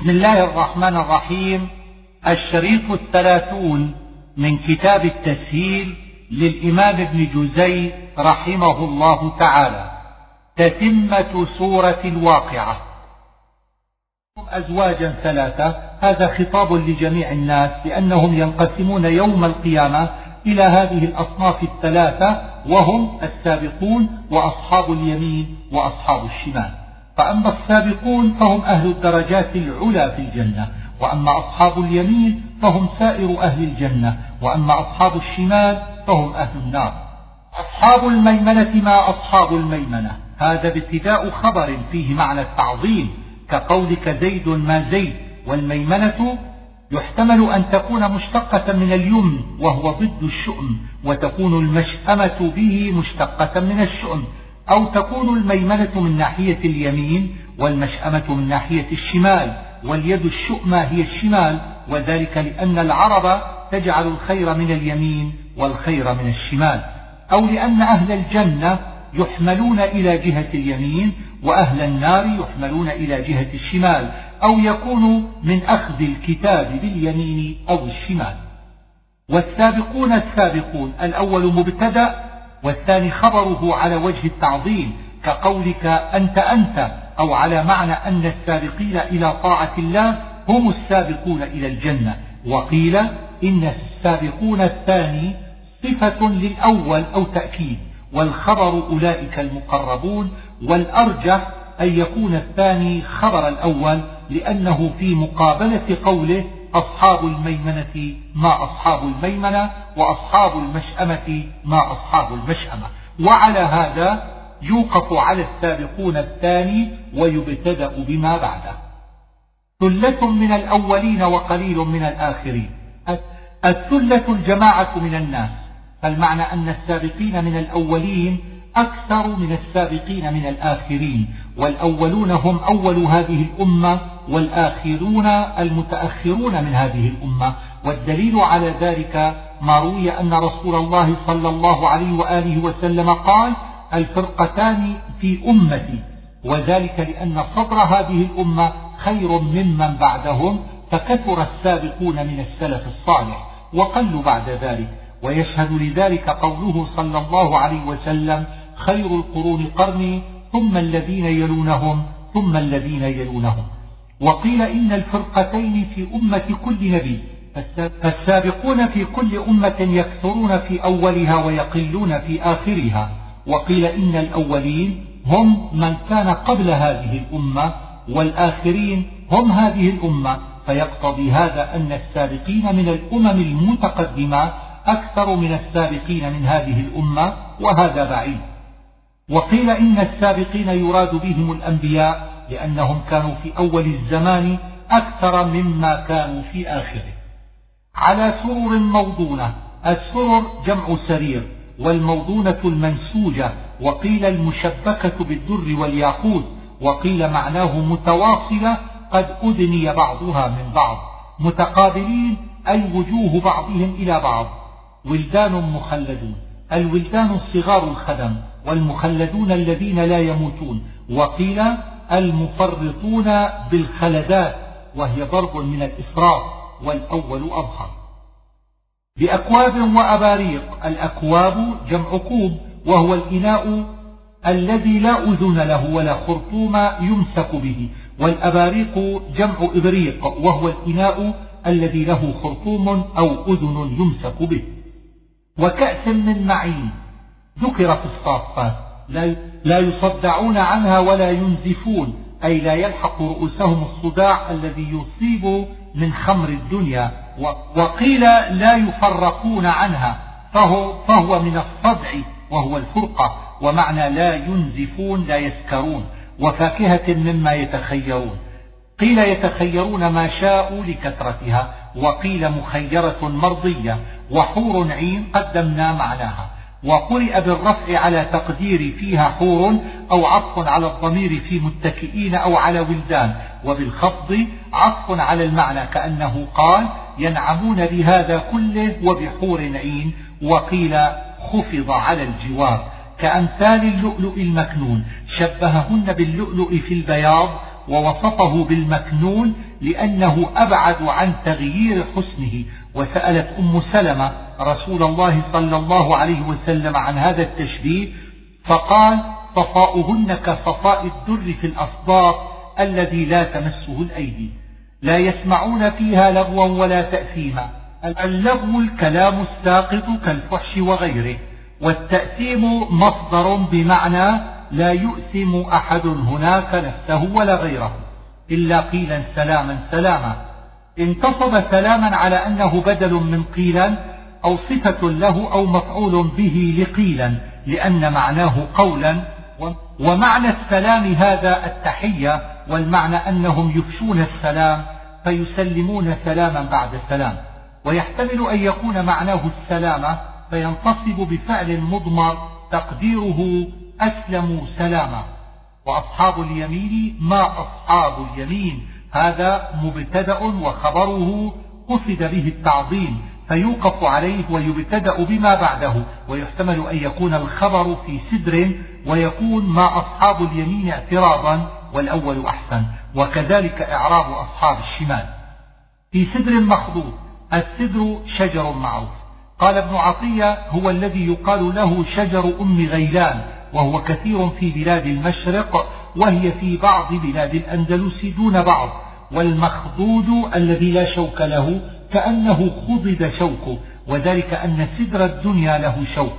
بسم الله الرحمن الرحيم. الشريط الثلاثون من كتاب التسهيل للإمام ابن جزي رحمه الله تعالى. تتمة سورة الواقعة. أزواجا ثلاثة. هذا خطاب لجميع الناس لأنهم ينقسمون يوم القيامة إلى هذه الأصناف الثلاثة وهم السابقون وأصحاب اليمين وأصحاب الشمال. فأما السابقون فهم أهل الدرجات العلى في الجنة وأما أصحاب اليمين فهم سائر أهل الجنة وأما أصحاب الشمال فهم أهل النار. أصحاب الميمنة ما أصحاب الميمنة. هذا ابتداء خبر فيه معنى التعظيم كقولك زيد ما زيد والميمنة يحتمل أن تكون مشتقة من اليمن وهو ضد الشؤم وتكون المشأمة به مشتقة من الشؤم. أو تكون الميمنة من ناحية اليمين والمشأمة من ناحية الشمال واليد الشؤمة هي الشمال وذلك لأن العرب تجعل الخير من اليمين والخير من الشمال. أو لأن أهل الجنة يحملون إلى جهة اليمين وأهل النار يحملون إلى جهة الشمال أو يكون من أخذ الكتاب باليمين أو الشمال. والسابقون السابقون الأول مبتدأ والثاني خبره على وجه التعظيم كقولك أنت أنت أو على معنى أن السابقين إلى طاعة الله هم السابقون إلى الجنة. وقيل إن السابقون الثاني صفة للأول أو تأكيد والخبر أولئك المقربون والأرجح أن يكون الثاني خبر الأول لأنه في مقابلة قوله أصحاب الميمنة ما أصحاب الميمنة وأصحاب المشأمة ما أصحاب المشأمة. وعلى هذا يوقف على السابقون الثاني ويبتدأ بما بعده. ثلة من الأولين وقليل من الآخرين. الثلة الجماعة من الناس. فالمعنى أن السابقين من الأولين أكثر من السابقين من الآخرين. والأولون هم أول هذه الأمة والآخرون المتأخرون من هذه الأمة والدليل على ذلك ما روي أن رسول الله صلى الله عليه وآله وسلم قال الفرقتان في أمتي وذلك لأن صدر هذه الأمة خير ممن بعدهم فكثر السابقون من السلف الصالح وقلوا بعد ذلك ويشهد لذلك قوله صلى الله عليه وسلم خير القرون قرني ثم الذين يلونهم ثم الذين يلونهم. وقيل إن الفرقتين في أمة كل نبي فالسابقون في كل أمة يكثرون في أولها ويقلون في آخرها وقيل إن الأولين هم من كان قبل هذه الأمة والآخرين هم هذه الأمة. فيقتضي هذا أن السابقين من الأمم المتقدمة أكثر من السابقين من هذه الأمة وهذا بعيد. وقيل إن السابقين يراد بهم الأنبياء لأنهم كانوا في أول الزمان أكثر مما كانوا في آخره. على سرر موضونة السرر جمع سرير والموضونة المنسوجة وقيل المشبكة بالدر والياقوت وقيل معناه متواصلة قد أدني بعضها من بعض. متقابلين أي وجوه بعضهم إلى بعض. ولدان مخلدون الولدان الصغار الخدم والمخلدون الذين لا يموتون. وقيل المفرطون بالخلدات وهي ضرب من الإسراف والأول أظهر. بأكواب وأباريق الأكواب جمع كوب وهو الإناء الذي لا أذن له ولا خرطوم يمسك به والأباريق جمع إبريق وهو الإناء الذي له خرطوم أو أذن يمسك به. وكأس من معين ذكر في الصافات. لا يصدعون عنها ولا ينزفون. أي لا يلحق رؤوسهم الصداع الذي يصيب من خمر الدنيا. وقيل لا يفرقون عنها. فهو, فهو من الصدع وهو الفرقة. ومعنى لا ينزفون لا يسكرون. وفاكهة مما يتخيرون. قيل يتخيرون ما شاءوا لكثرتها. وقيل مخيرة مرضية. وحور عين قدمنا معناها. وقرئ بالرفع على تقدير فيها حور أو عطف على الضمير في متكئين أو على ولدان وبالخفض عطف على المعنى كأنه قال ينعمون بهذا كله وبحور عين وقيل خفض على الجوار كأمثال اللؤلؤ المكنون. شبههن باللؤلؤ في البياض ووصفه بالمكنون لأنه أبعد عن تغيير حسنه وسألت أم سلمة رسول الله صلى الله عليه وسلم عن هذا التشبيه فقال صفاؤهن كصفاء الدر في الأصداق الذي لا تمسه الأيدي. لا يسمعون فيها لغوا ولا تأثيما. اللغو الكلام الساقط كالفحش وغيره. والتأثيم مصدر بمعنى لا يؤثم أحد هناك نفسه ولا غيره. إلا قيلا سلاما سلاما. انتصب سلاما على أنه بدل من قيلا أو صفة له أو مفعول به لقيلا لأن معناه قولا. ومعنى السلام هذا التحية والمعنى أنهم يفشون السلام فيسلمون سلاما بعد سلام ويحتمل أن يكون معناه السلامة فينتصب بفعل مضمر تقديره أسلموا سلاما. وأصحاب اليمين ما أصحاب اليمين؟ هذا مبتدأ وخبره قصد به التعظيم فيوقف عليه ويبتدأ بما بعده ويحتمل أن يكون الخبر في سدر ويكون ما أصحاب اليمين اعتراضا والأول أحسن وكذلك إعراب أصحاب الشمال. في سدر مخضوط السدر شجر معروف. قال ابن عطية هو الذي يقال له شجر أم غيلان وهو كثير في بلاد المشرق وهي في بعض بلاد الأندلس دون بعض والمخضود الذي لا شوك له كأنه خضد شوكه وذلك أن سدر الدنيا له شوك.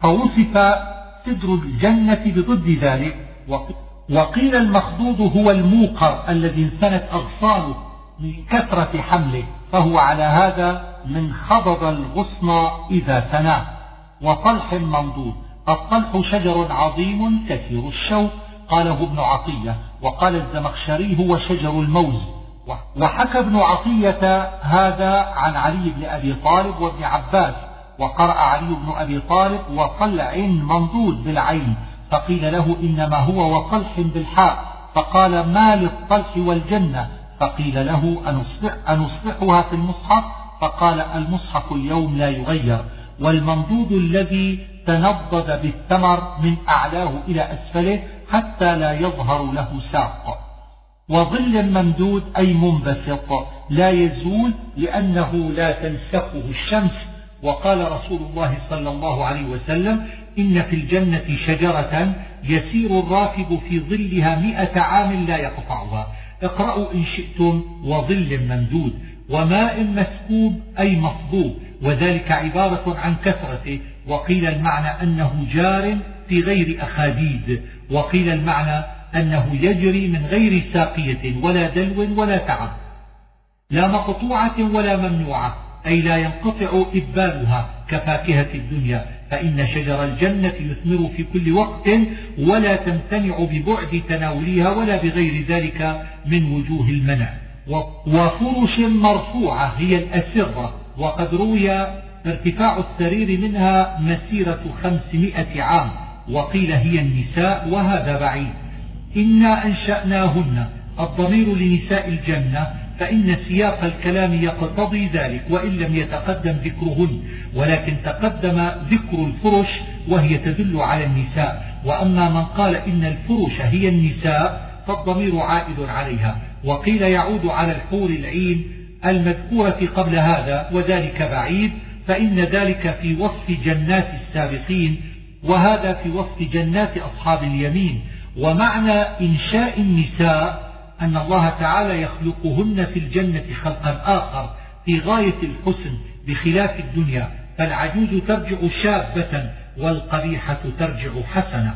فوصف سدر الجنة بضد ذلك وقيل المخضوض هو الموقر الذي انثنت أغصانه من كثرة حمله فهو على هذا من خضض الغصن إذا ثناه. وطلح منضود الطلح شجر عظيم كثير الشوك. قاله ابن عطية وقال الزمخشري هو شجر الموز. وحكى ابن عطية هذا عن علي بن أبي طالب وابن عباس وقرأ علي بن أبي طالب وطلع منضود بالعين فقيل له إنما هو وطلح بالحاء فقال ما للطلح والجنة؟ فقيل له أنصلح أنصلحها في المصحف؟ فقال المصحف اليوم لا يغير والمنضود الذي تنضد بالثمر من أعلاه إلى أسفله حتى لا يظهر له ساق. وظل ممدود أي منبسط لا يزول لأنه لا تنسفه الشمس. وقال رسول الله صلى الله عليه وسلم إن في الجنة شجرة يسير الراكب في ظلها مئة عام لا يقطعها. اقرأوا إن شئتم وظل ممدود. وماء مسكوب أي مصبوب. وذلك عبارة عن كثرته. وقيل المعنى أنه جار في غير أخاديد وقيل المعنى أنه يجري من غير ساقية ولا دلو ولا تعب. لا مقطوعة ولا ممنوعة أي لا ينقطع إبالها كفاكهة الدنيا. فإن شجر الجنة يثمر في كل وقت ولا تمتنع ببعد تناولها ولا بغير ذلك من وجوه المنع. وفرش مرفوعة هي الأسرة. وقد روي ارتفاع السرير منها مسيرة خمسمائة عام. وقيل هي النساء وهذا بعيد. إنا أنشأناهن الضمير لنساء الجنة فإن سياق الكلام يقتضي ذلك وإن لم يتقدم ذكرهن ولكن تقدم ذكر الفرش وهي تدل على النساء. وأما من قال إن الفرش هي النساء فالضمير عائد عليها. وقيل يعود على الحور العين المذكورة قبل هذا وذلك بعيد فإن ذلك في وصف جنات السابقين وهذا في وصف جنات أصحاب اليمين. ومعنى إنشاء النساء أن الله تعالى يخلقهن في الجنة خلقا آخر في غاية الحسن بخلاف الدنيا. فالعجوز ترجع شابة والقبيحة ترجع حسنة.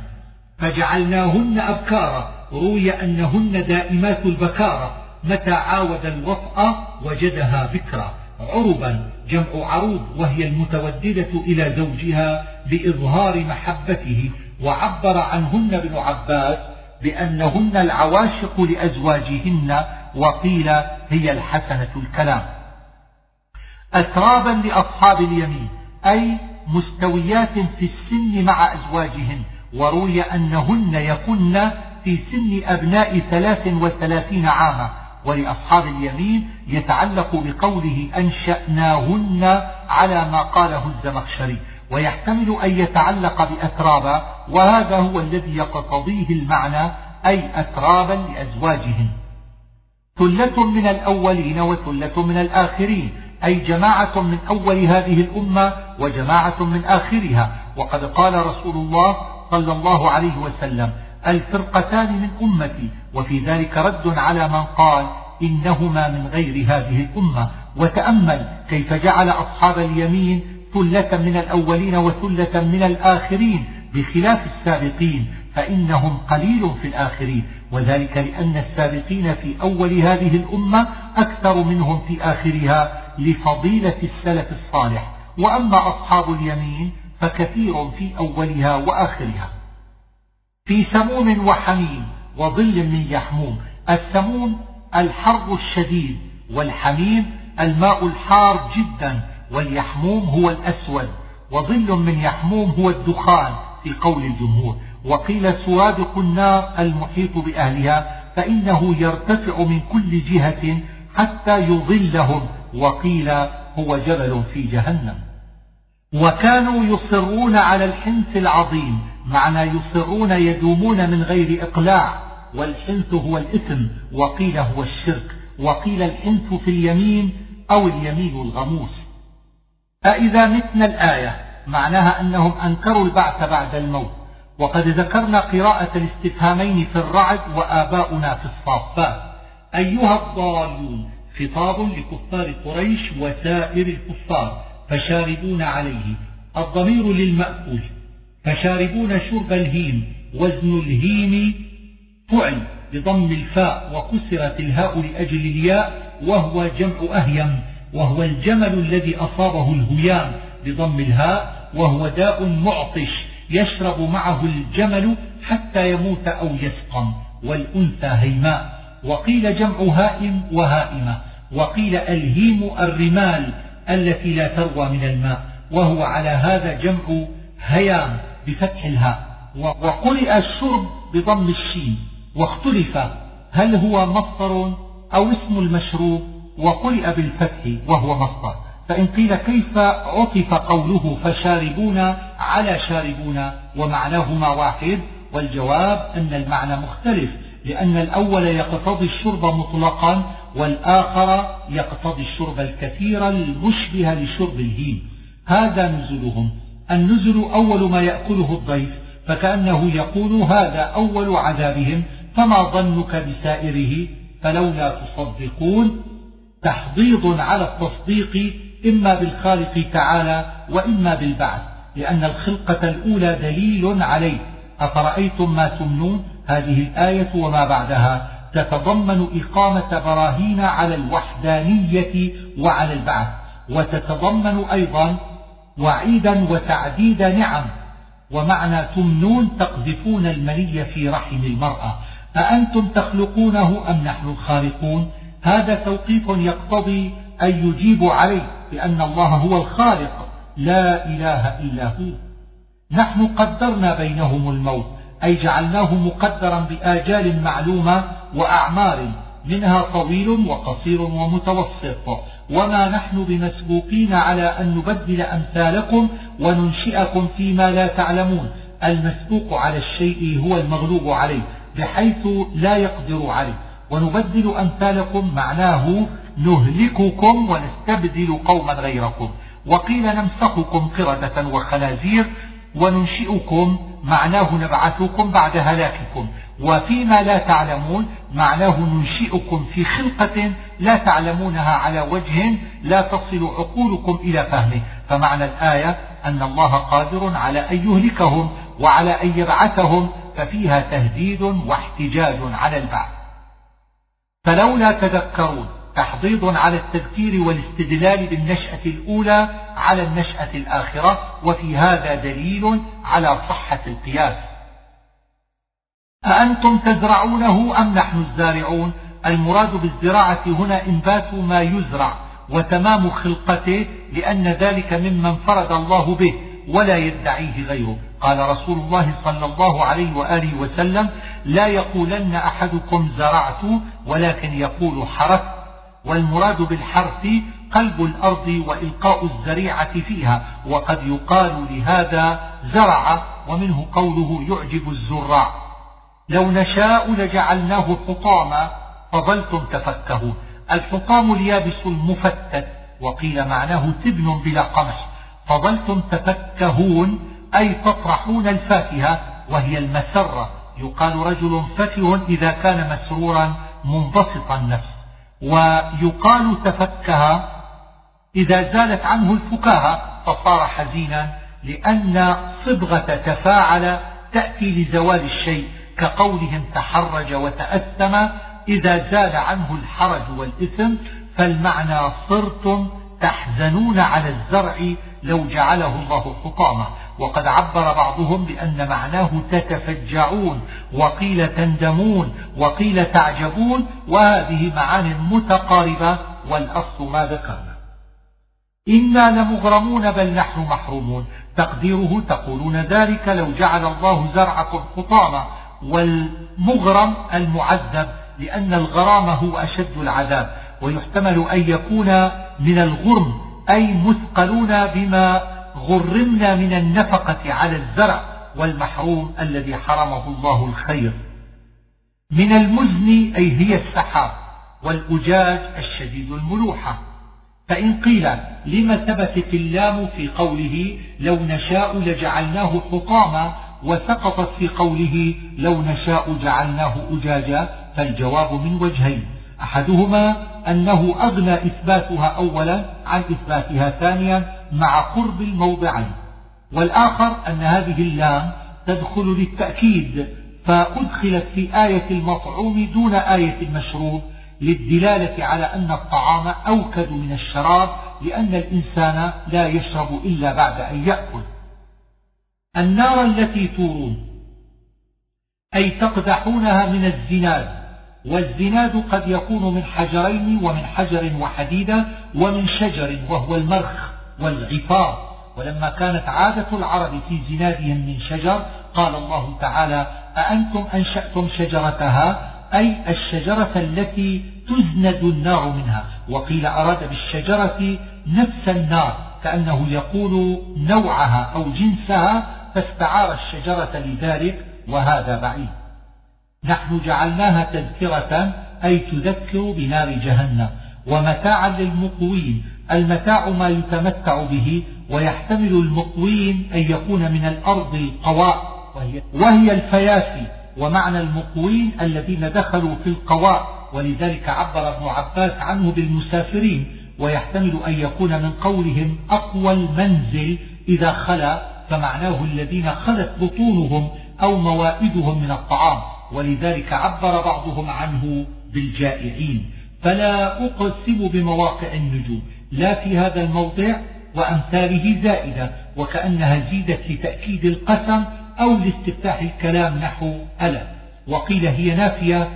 فجعلناهن أبكارا. روي أنهن دائمات البكارة. متى عاود الوطأ وجدها بكرا. عربا جمع عروب وهي المتوددة إلى زوجها بإظهار محبته وعبر عنهن ابن عباس بأنهن العواشق لأزواجهن وقيل هي الحسنة الكلام. أترابا لأصحاب اليمين أي مستويات في السن مع أزواجهن وروي أنهن يكن في سن أبناء ثلاث وثلاثين عاما. ولأصحاب اليمين يتعلق بقوله أنشأناهن على ما قاله الزمخشري ويحتمل أن يتعلق بأترابا وهذا هو الذي يقتضيه المعنى أي أترابا لأزواجهن. ثلة من الأولين وثلة من الآخرين أي جماعة من أول هذه الأمة وجماعة من آخرها. وقد قال رسول الله صلى الله عليه وسلم الفرقتان من أمتي وفي ذلك رد على من قال إنهما من غير هذه الأمة. وتأمل كيف جعل أصحاب اليمين ثلة من الأولين وثلة من الآخرين بخلاف السابقين فإنهم قليل في الآخرين. وذلك لأن السابقين في أول هذه الأمة أكثر منهم في آخرها لفضيلة السلف الصالح. وأما أصحاب اليمين فكثير في أولها وآخرها. في سموم وحميم وظل من يحموم. السموم الحر الشديد والحميم الماء الحار جدا واليحموم هو الأسود. وظل من يحموم هو الدخان في قول الجمهور. وقيل سوادق النار المحيط بأهلها فإنه يرتفع من كل جهة حتى يظلهم. وقيل هو جبل في جهنم. وكانوا يصرون على الحنث العظيم معنى يصرون يدومون من غير إقلاع والحنث هو الإثم وقيل هو الشرك وقيل الحنث في اليمين أو اليمين الغموس. أإذا متنا الآية معناها أنهم أنكروا البعث بعد الموت وقد ذكرنا قراءة الاستفهامين في الرعد وآباؤنا في الصافات. أيها الضالون خطاب لكفار قريش وسائر الكفار فشاربون عليه الضمير للمأكول. فشاربون شرب الهيم وزن الهيم فعل بضم الفاء وكسرت الهاء لأجل الياء وهو جمع أهيم وهو الجمل الذي أصابه الهيام بضم الهاء وهو داء معطش يشرب معه الجمل حتى يموت أو يسقم والأنثى هيماء وقيل جمع هائم وهائمة وقيل الهيم الرمال التي لا تروى من الماء وهو على هذا جمع هيام. بفتح الهاء. وقرئ الشرب بضم الشين. واختلف هل هو مصدر أو اسم المشروب. وقرئ بالفتح وهو مصدر. فإن قيل كيف عطف قوله فشاربون على شاربون ومعناهما واحد. والجواب أن المعنى مختلف. لأن الأول يقتضي الشرب مطلقا والآخر يقتضي الشرب الكثير المشبه لشرب الهيم هذا نزلهم النزل أول ما يأكله الضيف فكأنه يقول هذا أول عذابهم فما ظنك بسائره؟ فلولا تصدقون تحضيض على التصديق إما بالخالق تعالى وإما بالبعث لأن الخلقة الأولى دليل عليه. أفرأيتم ما تمنون؟ هذه الآية وما بعدها. تتضمن إقامة براهين على الوحدانية وعلى البعث وتتضمن أيضا وعيدا وتعديد نعم. ومعنى تمنون تقذفون المني في رحم المرأة. أأنتم تخلقونه أم نحن الخالقون؟ هذا توقيف يقتضي أن يجيب عليه بأن الله هو الخالق. لا إله إلا هو. نحن قدرنا بينهم الموت أي جعلناه مقدرا بآجال معلومة وأعمار. منها طويل وقصير ومتوسط. وما نحن بمسبوقين على أن نبدل أمثالكم وننشئكم فيما لا تعلمون. المسبوق على الشيء هو المغلوب عليه بحيث لا يقدر عليه. ونبدل أمثالكم معناه نهلككم ونستبدل قوما غيركم. وقيل نمسخكم قردة وخنازير وننشئكم معناه نبعثكم بعد هلاككم. وفيما لا تعلمون معناه ننشئكم في خلقة لا تعلمونها على وجه لا تصل عقولكم إلى فهمه. فمعنى الآية أن الله قادر على أن يهلكهم وعلى أن يبعثهم ففيها تهديد واحتجاج على البعث. فلولا تذكرون تحضيض على التذكير والاستدلال بالنشأة الأولى على النشأة الآخرة وفي هذا دليل على صحة القياس. أأنتم تزرعونه أم نحن الزارعون؟ المراد بالزراعة هنا إنبات ما يزرع وتمام خلقته لأن ذلك ممن فرد الله به ولا يدعيه غيره. قال رسول الله صلى الله عليه وآله وسلم لا يقولن أحدكم زرعت ولكن يقول حرثت والمراد بالحرث قلب الأرض وإلقاء الزريعة فيها وقد يقال لهذا زرع ومنه قوله يعجب الزراع. لو نشاء لجعلناه حطاما فظلتم تفكهون. الحطام اليابس المفتت وقيل معناه تبن بلا قمح فظلتم تفكهون أي تطرحون الفاكهة وهي المسرة. يقال رجل فكه إذا كان مسرورا منبسط النفس. ويقال تفكه إذا زالت عنه الفكاهة فصار حزينا لأن صبغة تفاعل تأتي لزوال الشيء. كقولهم تحرج وتأثم إذا زال عنه الحرج والإثم فالمعنى صرتم تحزنون على الزرع لو جعله الله حطاما. وقد عبر بعضهم بأن معناه تتفجعون وقيل تندمون وقيل تعجبون وهذه معان متقاربة والأصل ما ذكرنا. إنا لمغرمون بل نحن محرومون. تقديره تقولون ذلك لو جعل الله زرعكم حطاما. والمغرم المعذب لأن الغرام هو أشد العذاب ويحتمل أن يكون من الغرم أي مثقلون بما غرمنا من النفقة على الزرع والمحروم الذي حرمه الله الخير. من المزن أي هي السحاب والأجاج الشديد الملوحة. فإن قيل لم ثبتت اللام في قوله لو نشاء لجعلناه حطاما وسقطت في قوله لو نشاء جعلناه أجاجا فالجواب من وجهين. أحدهما أنه أغنى إثباتها أولا عن إثباتها ثانيا مع قرب الموضعين. والآخر أن هذه اللام تدخل للتأكيد فأدخلت في آية المطعوم دون آية المشروب للدلالة على أن الطعام أوكد من الشراب لأن الإنسان لا يشرب إلا بعد أن يأكل. النار التي تورون. أي تقدحونها من الزناد والزناد قد يكون من حجرين ومن حجر وحديدة ومن شجر وهو المرخ والغفار ولما كانت عادة العرب في زنادهم من شجر قال الله تعالى أأنتم أنشأتم شجرتها؟ أي الشجرة التي تزند النار منها. وقيل أراد بالشجرة نفس النار كأنه يقول نوعها أو جنسها فاستعار الشجرة لذلك وهذا بعيد. نحن جعلناها تذكرة أي تذكر بنار جهنم. ومتاعا للمقوين المتاع ما يتمتع به ويحتمل المقوين أن يكون من الأرض القواء وهي, الفيافي ومعنى المقوين الذين دخلوا في القواء ولذلك عبر ابن عباس عنه بالمسافرين ويحتمل أن يكون من قولهم أقوى المنزل إذا خلا. فمعناه الذين خلت بطونهم أو موائدهم من الطعام ولذلك عبر بعضهم عنه بالجائعين. فلا أقسم بمواقع النجوم لا في هذا الموضع وأمثاله زائدة وكأنها زيدت لتأكيد القسم أو لاستفتاح الكلام نحو ألا وقيل هي نافية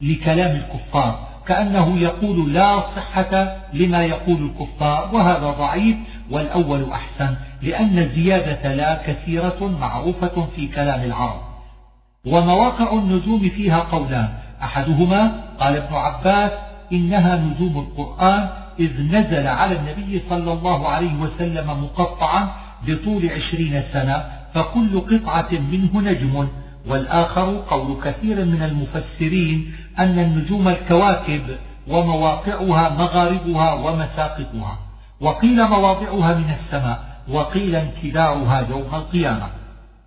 لكلام الكفار. كأنه يقول لا صحة لما يقول الكفار وهذا ضعيف والأول أحسن لأن الزيادة لا كثيرة معروفة في كلام العرب. ومواقع النجوم فيها قولان أحدهما قال ابن عباس إنها نجوم القرآن إذ نزل على النبي صلى الله عليه وسلم مقطعا بطول عشرين سنة فكل قطعة منه نجم والآخر قول كثير من المفسرين أن النجوم الكواكب ومواقعها مغاربها ومساقطها. وقيل مواضعها من السماء وقيل انكدارها يوم القيامة.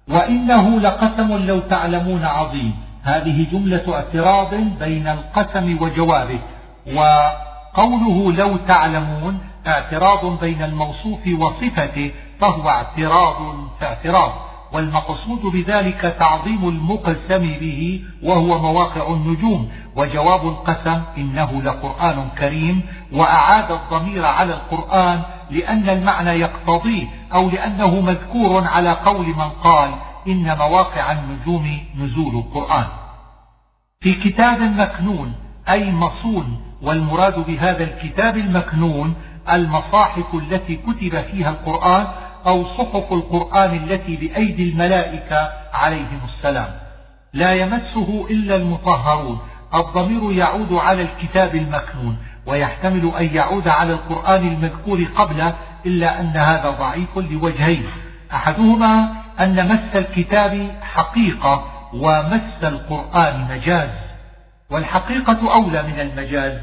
وإنه لقسم لو تعلمون عظيم. هذه جملة اعتراض بين القسم وجوابه وقوله لو تعلمون اعتراض بين الموصوف وصفته فهو اعتراض في اعتراض. والمقصود بذلك تعظيم المقسم به وهو مواقع النجوم وجواب القسم إنه لقرآن كريم وأعاد الضمير على القرآن لأن المعنى يقتضيه أو لأنه مذكور على قول من قال إن مواقع النجوم نزول القرآن. في كتاب مكنون أي مصون والمراد بهذا الكتاب المكنون المصاحف التي كتب فيها القرآن أو صحف القرآن التي بأيدي الملائكة عليهم السلام. لا يمسه إلا المطهرون. الضمير يعود على الكتاب المكنون ويحتمل أن يعود على القرآن المذكور قبله إلا أن هذا ضعيف لوجهين. أحدهما أن مس الكتاب حقيقة ومس القرآن مجاز. والحقيقة أولى من المجاز.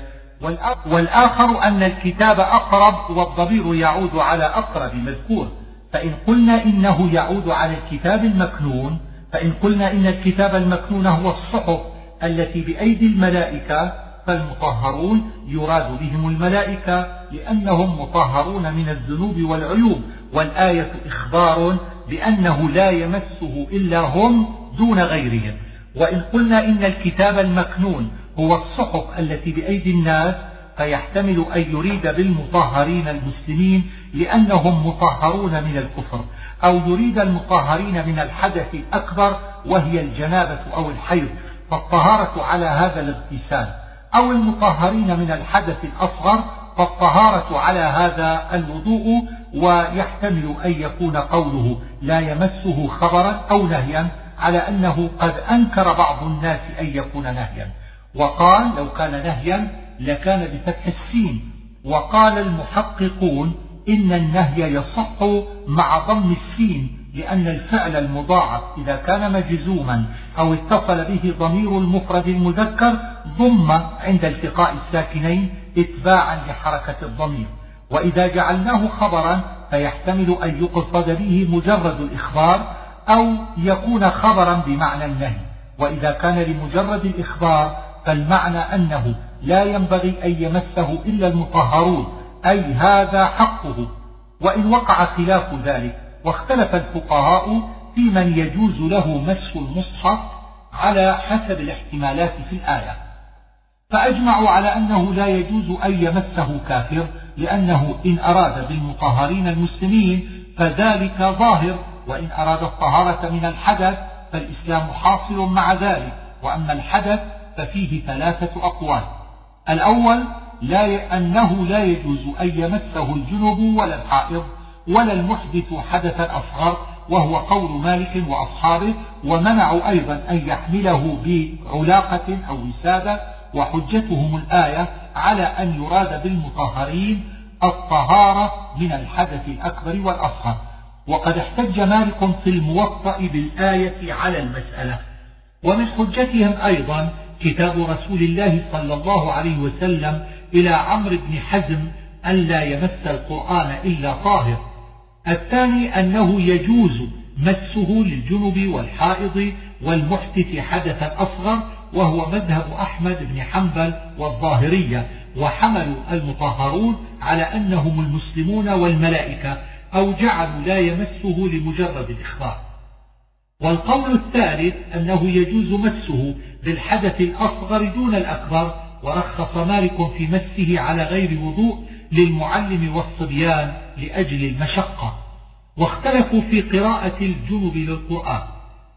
والآخر أن الكتاب أقرب والضمير يعود على أقرب مذكور. فإن قلنا إنه يعود على الكتاب المكنون فإن قلنا إن الكتاب المكنون هو الصحف التي بأيدي الملائكة فالمطهرون يراد بهم الملائكة لأنهم مطهرون من الذنوب والعيوب والآية إخبار بأنه لا يمسه إلا هم دون غيرهم. وإن قلنا إن الكتاب المكنون هو الصحف التي بأيدي الناس فيحتمل أن يريد بالمطهرين المسلمين لأنهم مطهرون من الكفر أو يريد المطهرين من الحدث الأكبر وهي الجنابة أو الحيض. فالطهارة على هذا الاغتسال أو المطهرين من الحدث الأصغر فالطهارة على هذا الوضوء ويحتمل أن يكون قوله لا يمسه خبرا أو نهيا على أنه قد أنكر بعض الناس أن يكون نهيا. وقال لو كان نهيا لكان بفتح السين. وقال المحققون إن النهي يصح مع ضم السين لأن الفعل المضاعف إذا كان مجزوما أو اتصل به ضمير المفرد المذكر ضم عند التقاء الساكنين اتباعا لحركة الضمير. وإذا جعلناه خبرا فيحتمل أن يقصد به مجرد الإخبار أو يكون خبرا بمعنى النهي. وإذا كان لمجرد الإخبار فالمعنى أنه لا ينبغي أن يمسه إلا المطهرون أي هذا حقه. وإن وقع خلاف ذلك واختلف الفقهاء في من يجوز له مس المصحف على حسب الاحتمالات في الآية. فأجمعوا على أنه لا يجوز أن يمسه كافر لأنه إن أراد بالمطهرين المسلمين فذلك ظاهر وإن أراد الطهارة من الحدث فالإسلام حاصل مع ذلك. وأما الحدث ففيه ثلاثة أقوال. الأول لا أنه لا يجوز أن يمسه الجنب ولا الحائض ولا المحدث حدثا أصغر وهو قول مالك وأصحابه ومنعوا أيضا أن يحمله بعلاقة أو وسادة وحجتهم الآية على أن يراد بالمطهرين الطهارة من الحدث الأكبر والأصغر. وقد احتج مالك في الموطأ بالآية على المسألة. ومن حجتهم أيضا كتاب رسول الله صلى الله عليه وسلم إلى عمرو بن حزم ألا يمس القرآن إلا طاهر. الثاني أنه يجوز مسه للجنب والحائض والمحدث حدثا أصغر وهو مذهب أحمد بن حنبل والظاهرية. وحملوا المطهرون على أنهم المسلمون والملائكة أو جعلوا لا يمسه لمجرد الإخبار. والقول الثالث أنه يجوز مسه بالحدث الأصغر دون الأكبر ورخص مالك في مسه على غير وضوء للمعلم والصبيان لأجل المشقة. واختلفوا في قراءة الجنب للقرآن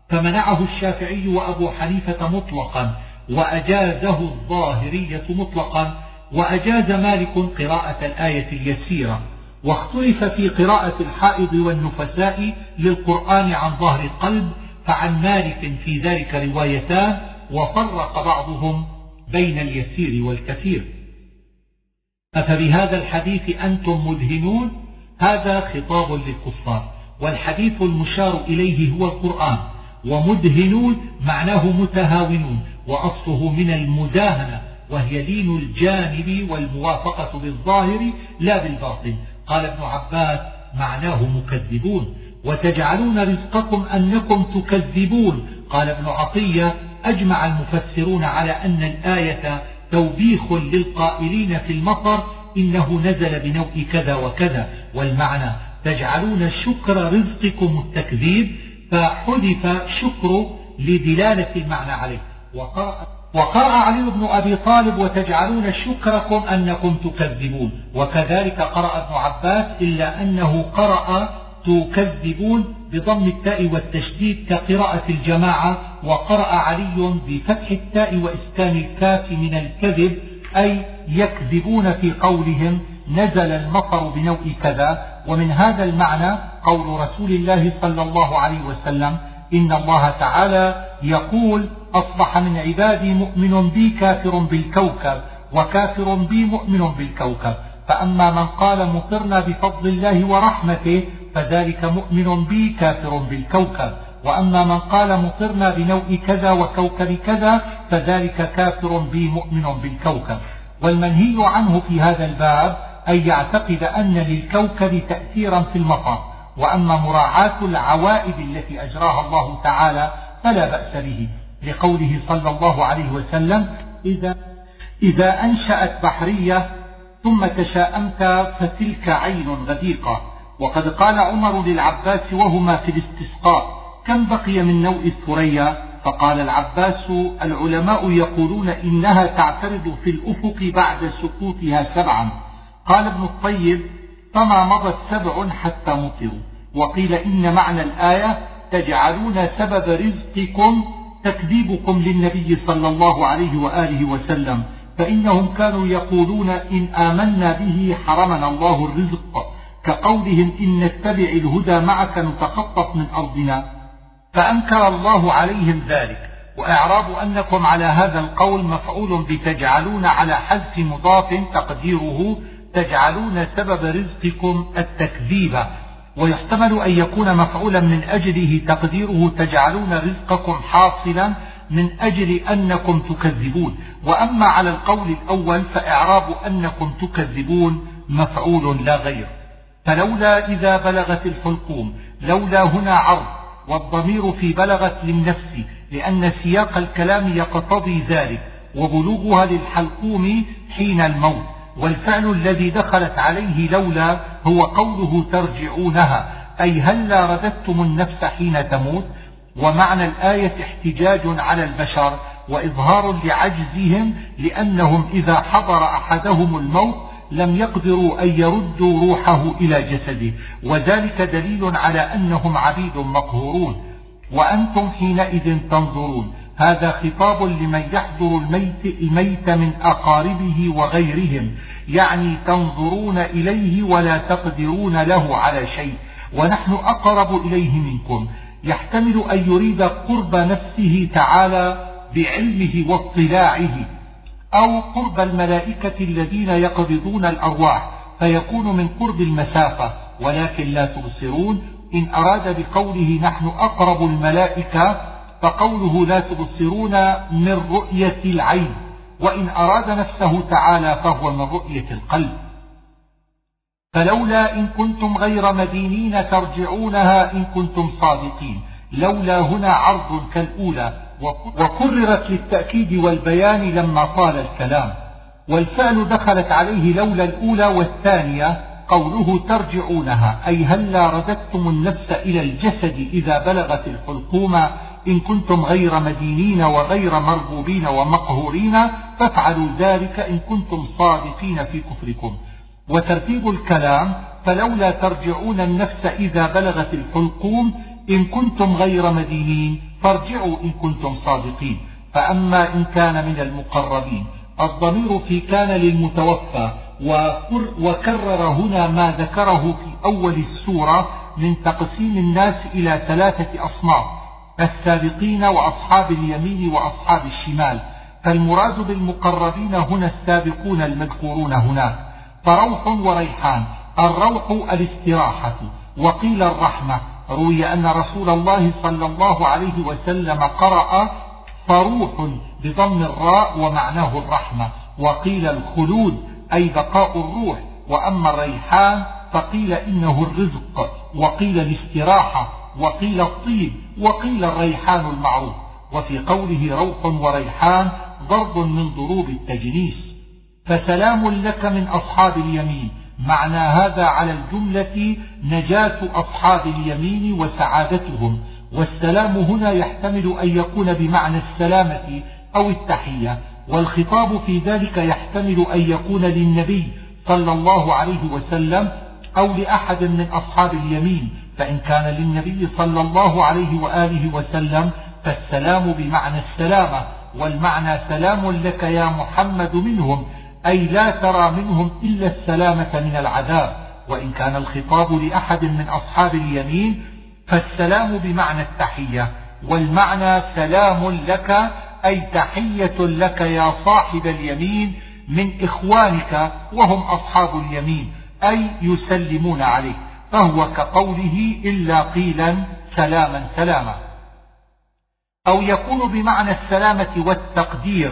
فمنعه الشافعي وأبو حنيفة مطلقا وأجازه الظاهرية مطلقا وأجاز مالك قراءة الآية اليسيرة. واختلف في قراءة الحائض والنفساء للقرآن عن ظهر القلب فعن مالك في ذلك روايتان وفرق بعضهم بين اليسير والكثير. أفبهذا الحديث أنتم مدهنون هذا خطاب للكفار والحديث المشار إليه هو القرآن ومدهنون معناه متهاونون وأصله من المداهنة وهي لين الجانب والموافقة بالظاهر لا بالباطن. قال ابن عباس معناه مكذبون. وتجعلون رزقكم أنكم تكذبون. قال ابن عطية أجمع المفسرون على أن الآية توبيخ للقائلين في المطر إنه نزل بنوء كذا وكذا. والمعنى تجعلون شكر رزقكم التكذيب فحذف شكر لدلالة المعنى عليه. وقرأ وقرأ علي بن أبي طالب وتجعلون شكركم أنكم تكذبون. وكذلك قرأ ابن عباس إلا أنه قرأ تكذبون بضم التاء والتشديد كقراءة الجماعة وقرأ علي بفتح التاء وإسكان الكاف من الكذب أي يكذبون في قولهم نزل المطر بنوء كذا. ومن هذا المعنى قول رسول الله صلى الله عليه وسلم إن الله تعالى يقول أصبح من عبادي مؤمن بي كافر بالكوكب وكافر بي مؤمن بالكوكب. فأما من قال مطرنا بفضل الله ورحمته فذلك مؤمن بي كافر بالكوكب. وأما من قال مطرنا بنوء كذا وكوكب كذا فذلك كافر بي مؤمن بالكوكب. والمنهي عنه في هذا الباب أن يعتقد أن للكوكب تأثيرا في المطر. وأما مراعاة العوائد التي أجراها الله تعالى فلا بأس به لقوله صلى الله عليه وسلم إذا, إذا أنشأت بحرية ثم تشاءمت فتلك عين غديقة. وقد قال عمر للعباس وهما في الاستسقاء كم بقي من نوء الثريا؟ فقال العباس العلماء يقولون إنها تعترض في الأفق بعد سقوطها سبعا. قال ابن الطيب فما مضت سبع حتى مطروا وقيل إن معنى الآية تجعلون سبب رزقكم تكذيبكم للنبي صلى الله عليه وآله وسلم فإنهم كانوا يقولون إن آمنا به حرمنا الله الرزق كقولهم إن نتبع الهدى معك نتخطف من أرضنا. فأنكر الله عليهم ذلك وإعراب أنكم على هذا القول مفعول بتجعلون على حذف مضاف تقديره تجعلون سبب رزقكم التكذيب ويحتمل أن يكون مفعولا من أجله تقديره تجعلون رزقكم حاصلا من أجل أنكم تكذبون. وأما على القول الأول فإعراب أنكم تكذبون مفعول لا غير. فلولا إذا بلغت الحلقوم لولا هنا عرض والضمير في بلغت للنفس لأن سياق الكلام يقتضي ذلك وبلوغها للحلقوم حين الموت. والفعل الذي دخلت عليه لولا هو قوله ترجعونها أي هلا رددتم النفس حين تموت؟ ومعنى الآية احتجاج على البشر وإظهار لعجزهم لأنهم إذا حضر أحدهم الموت لم يقدروا أن يردوا روحه إلى جسده وذلك دليل على أنهم عبيد مقهورون. وأنتم حينئذ تنظرون هذا خطاب لمن يحضر الميت, الميت من أقاربه وغيرهم يعني تنظرون إليه ولا تقدرون له على شيء ونحن أقرب إليه منكم. يحتمل أن يريد قرب نفسه تعالى بعلمه واطلاعه أو قرب الملائكة الذين يقبضون الأرواح فيكون من قرب المسافة. ولكن لا تبصرون إن أراد بقوله نحن أقرب الملائكة فقوله لا تبصرون من رؤية العين وإن أراد نفسه تعالى فهو من رؤية القلب. فلولا إن كنتم غير مدينين ترجعونها إن كنتم صادقين لولا هنا عرض كالأولى وكررت للتأكيد والبيان لما طال الكلام. والفعل دخلت عليه لولا الأولى والثانية قوله ترجعونها أي هلا رددتم النفس إلى الجسد إذا بلغت الحلقوم إن كنتم غير مدينين وغير مرغوبين ومقهورين فافعلوا ذلك إن كنتم صادقين في كفركم. وترتيب الكلام فلولا ترجعون النفس إذا بلغت الحلقوم إن كنتم غير مدينين فارجعوا إن كنتم صادقين. فأما إن كان من المقربين الضمير في كان للمتوفى وكرر هنا ما ذكره في أول السورة من تقسيم الناس إلى ثلاثة أصناف. السابقين وأصحاب اليمين وأصحاب الشمال فالمراد بالمقربين هنا السابقون المذكورون هناك. فروح وريحان الروح الاستراحة وقيل الرحمة. روي أن رسول الله صلى الله عليه وسلم قرأ فروح بضم الراء ومعناه الرحمة وقيل الخلود أي بقاء الروح. وأما الريحان فقيل إنه الرزق وقيل الاستراحة. وقيل الطيب وقيل الريحان المعروف وفي قوله روح وريحان ضرب من ضروب التجنيس. فسلام لك من أصحاب اليمين معنى هذا على الجملة نجاة أصحاب اليمين وسعادتهم. والسلام هنا يحتمل أن يكون بمعنى السلامة أو التحية والخطاب في ذلك يحتمل أن يكون للنبي صلى الله عليه وسلم أو لأحد من أصحاب اليمين فإن كان للنبي صلى الله عليه وآله وسلم فالسلام بمعنى السلامة والمعنى سلام لك يا محمد منهم أي لا ترى منهم إلا السلامة من العذاب. وإن كان الخطاب لأحد من أصحاب اليمين فالسلام بمعنى التحية والمعنى سلام لك أي تحية لك يا صاحب اليمين من إخوانك وهم أصحاب اليمين أي يسلمون عليك. فهو كقوله إلا قيلا سلاما سلاما. أو يكون بمعنى السلامة والتقدير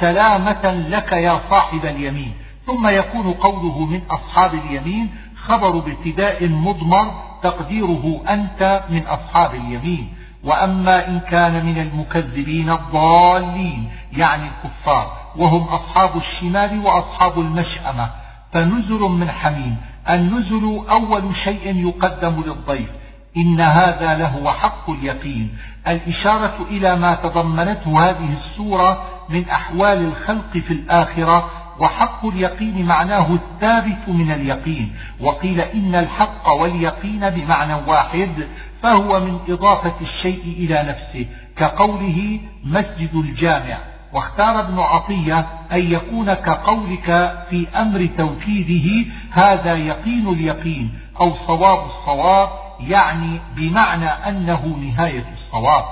سلامة لك يا صاحب اليمين. ثم يكون قوله من أصحاب اليمين خبر بابتداء مضمر تقديره أنت من أصحاب اليمين. وأما إن كان من المكذبين الضالين يعني الكفار وهم أصحاب الشمال وأصحاب المشأمة فنزل من حميم. النزل أول شيء يقدم للضيف إن هذا لهو حق اليقين. الإشارة إلى ما تضمنته هذه السورة من أحوال الخلق في الآخرة وحق اليقين معناه الثابت من اليقين. وقيل إن الحق واليقين بمعنى واحد فهو من إضافة الشيء إلى نفسه كقوله مسجد الجامع. واختار ابن عطية أن يكون كقولك في أمر توكيده هذا يقين اليقين أو صواب الصواب يعني بمعنى أنه نهاية الصواب.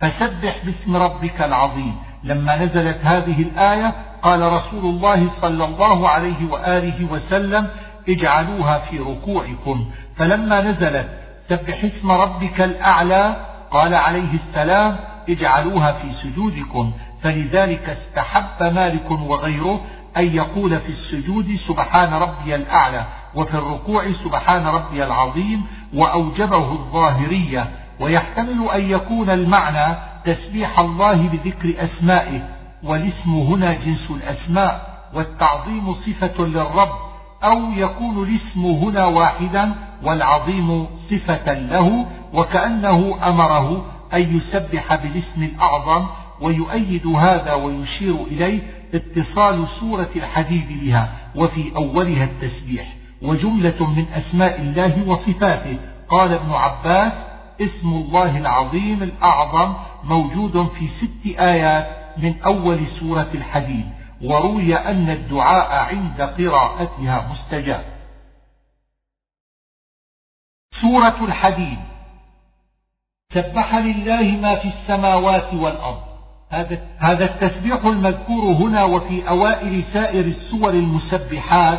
فسبح باسم ربك العظيم. لما نزلت هذه الآية قال رسول الله صلى الله عليه وآله وسلم اجعلوها في ركوعكم. فلما نزلت سبح اسم ربك الأعلى قال عليه السلام اجعلوها في سجودكم فلذلك استحب مالك وغيره أن يقول في السجود سبحان ربي الأعلى وفي الركوع سبحان ربي العظيم وأوجبه الظاهرية. ويحتمل أن يكون المعنى تسبيح الله بذكر أسمائه والاسم هنا جنس الأسماء والتعظيم صفة للرب أو يكون الاسم هنا واحدا والعظيم صفة له وكأنه أمره أن يسبح بالاسم الأعظم ويؤيد هذا ويشير إليه اتصال سورة الحديد بها وفي أولها التسبيح. وجملة من أسماء الله وصفاته. قال ابن عباس اسم الله العظيم الأعظم موجود في ست آيات من أول سورة الحديد. وروي أن الدعاء عند قراءتها مستجاب. سورة الحديد. سبح لله ما في السماوات والأرض. هذا التسبيح المذكور هنا وفي أوائل سائر السور المسبحات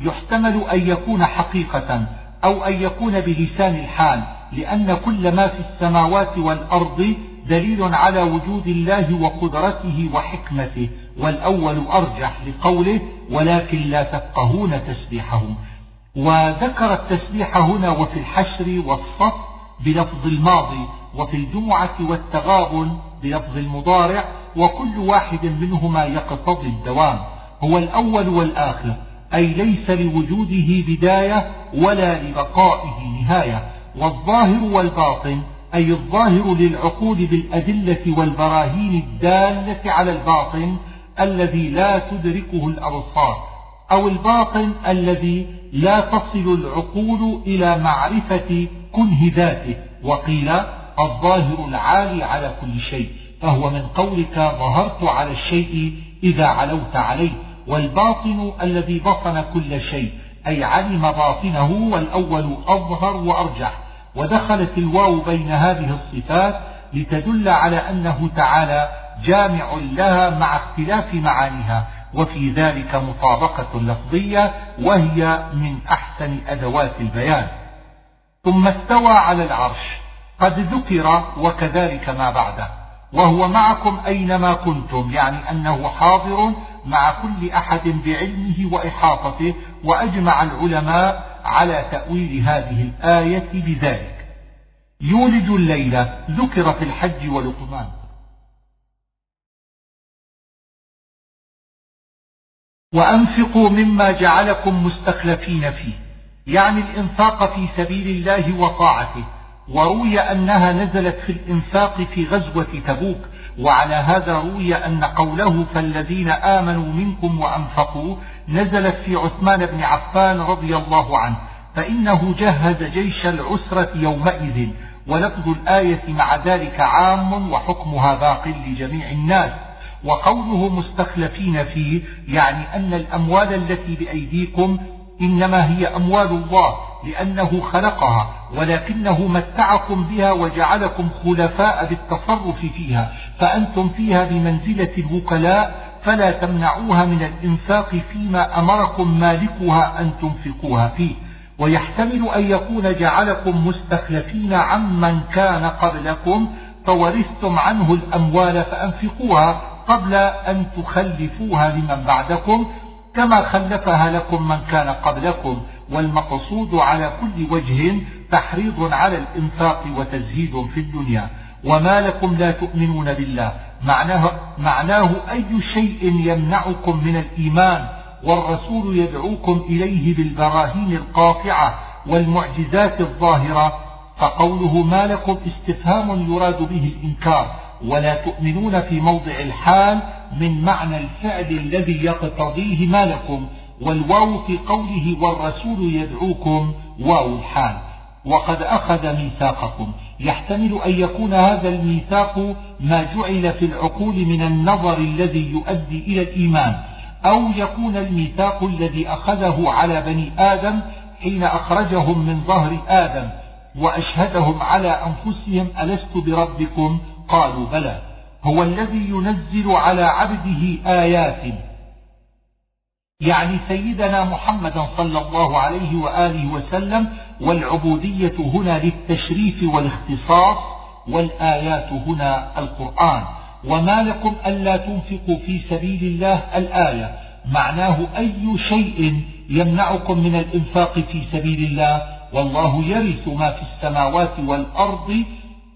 يحتمل أن يكون حقيقة أو أن يكون بلسان الحال لأن كل ما في السماوات والأرض دليل على وجود الله وقدرته وحكمته والأول أرجح لقوله ولكن لا تفقهون تسبيحهم وذكر التسبيح هنا وفي الحشر والصف بلفظ الماضي وفي الجمعة والتغابن بلفظ المضارع وكل واحد منهما يقتضي الدوام. هو الأول والآخر أي ليس لوجوده بداية ولا لبقائه نهاية. والظاهر والباطن أي الظاهر للعقول بالأدلة والبراهين الدالة على الباطن الذي لا تدركه الأبصار أو الباطن الذي لا تصل العقول إلى معرفة كنه ذاته وقيل الظاهر العالي على كل شيء فهو من قولك ظهرت على الشيء إذا علوت عليه والباطن الذي بطن كل شيء أي علم باطنه والأول أظهر وأرجح ودخلت الواو بين هذه الصفات لتدل على أنه تعالى جامع لها مع اختلاف معانيها وفي ذلك مطابقة لفظية وهي من أحسن أدوات البيان. ثم استوى على العرش. قد ذكر وكذلك ما بعده. وهو معكم أينما كنتم يعني أنه حاضر مع كل أحد بعلمه وإحاطته وأجمع العلماء على تأويل هذه الآية بذلك. يولج الليل ذكر في الحج ولقمان وأنفقوا مما جعلكم مستخلفين فيه. يعني الإنفاق في سبيل الله وطاعته وروي أنها نزلت في الإنفاق في غزوة تبوك وعلى هذا روي أن قوله فالذين آمنوا منكم وأنفقوا نزلت في عثمان بن عفان رضي الله عنه فإنه جهز جيش العسرة يومئذ ولفظ الآية مع ذلك عام وحكمها باق لجميع الناس وقوله مستخلفين فيه يعني أن الأموال التي بأيديكم إنما هي أموال الله لأنه خلقها ولكنه متعكم بها وجعلكم خلفاء بالتصرف فيها فأنتم فيها بمنزلة الوكلاء فلا تمنعوها من الإنفاق فيما أمركم مالكها أن تنفقوها فيه. ويحتمل أن يكون جعلكم مستخلفين عمن كان قبلكم فورثتم عنه الأموال فأنفقوها قبل أن تخلفوها لمن بعدكم كما خلفها لكم من كان قبلكم والمقصود على كل وجه تحريض على الإنفاق وتزهيد في الدنيا. وما لكم لا تؤمنون بالله. معناه, معناه أي شيء يمنعكم من الإيمان. والرسول يدعوكم إليه بالبراهين القاطعة والمعجزات الظاهرة. فقوله ما لكم استفهام يراد به الإنكار. ولا تؤمنون في موضع الحال من معنى الفعل الذي يقتضيه ما لكم والواو في قوله والرسول يدعوكم واو الحال. وقد أخذ ميثاقكم. يحتمل أن يكون هذا الميثاق ما جعل في العقول من النظر الذي يؤدي إلى الإيمان أو يكون الميثاق الذي أخذه على بني آدم حين أخرجهم من ظهر آدم وأشهدهم على أنفسهم ألست بربكم؟ قالوا بلى هو الذي ينزل على عبده آيات. يعني سيدنا محمد صلى الله عليه وآله وسلم والعبودية هنا للتشريف والاختصاص والآيات هنا القرآن. وما لكم ألا تنفقوا في سبيل الله الآية. معناه أي شيء يمنعكم من الإنفاق في سبيل الله؟ والله يرث ما في السماوات والأرض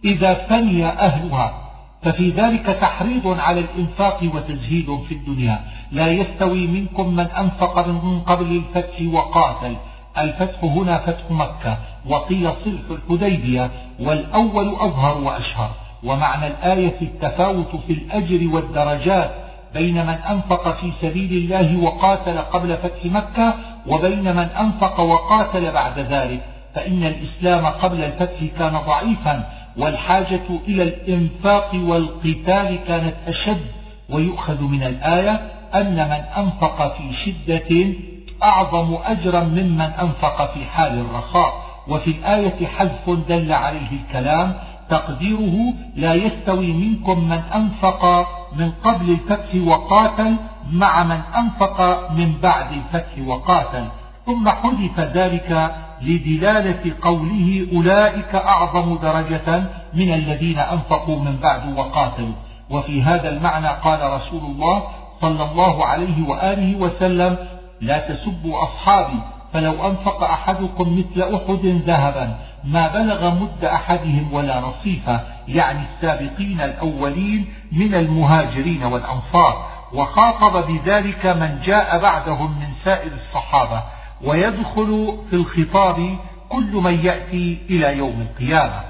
إذا فني أهلها ففي ذلك تحريض على الإنفاق وتزهيد في الدنيا. لا يستوي منكم من أنفق من قبل الفتح وقاتل. الفتح هنا فتح مكة وقيل صلح الحديبية والأول أظهر وأشهر. ومعنى الآية التفاوت في الأجر والدرجات بين من أنفق في سبيل الله وقاتل قبل فتح مكة وبين من أنفق وقاتل بعد ذلك. فإن الإسلام قبل الفتح كان ضعيفا والحاجة إلى الإنفاق والقتال كانت أشد ويؤخذ من الآية أن من أنفق في شدة أعظم أجرا ممن أنفق في حال الرخاء. وفي الآية حذف دل عليه الكلام تقديره لا يستوي منكم من أنفق من قبل الفتح وقاتل مع من أنفق من بعد الفتح وقاتل. ثم حذف ذلك لدلالة قوله أولئك أعظم درجة من الذين أنفقوا من بعد وقاتلوا. وفي هذا المعنى قال رسول الله صلى الله عليه وآله وسلم لا تسبوا أصحابي فلو أنفق أحدكم مثل أحد ذهبا ما بلغ مد أحدهم ولا نصيفه يعني السابقين الأولين من المهاجرين والأنصار. وخاطب بذلك من جاء بعدهم من سائر الصحابة. ويدخل في الخطاب كل من يأتي إلى يوم القيامة.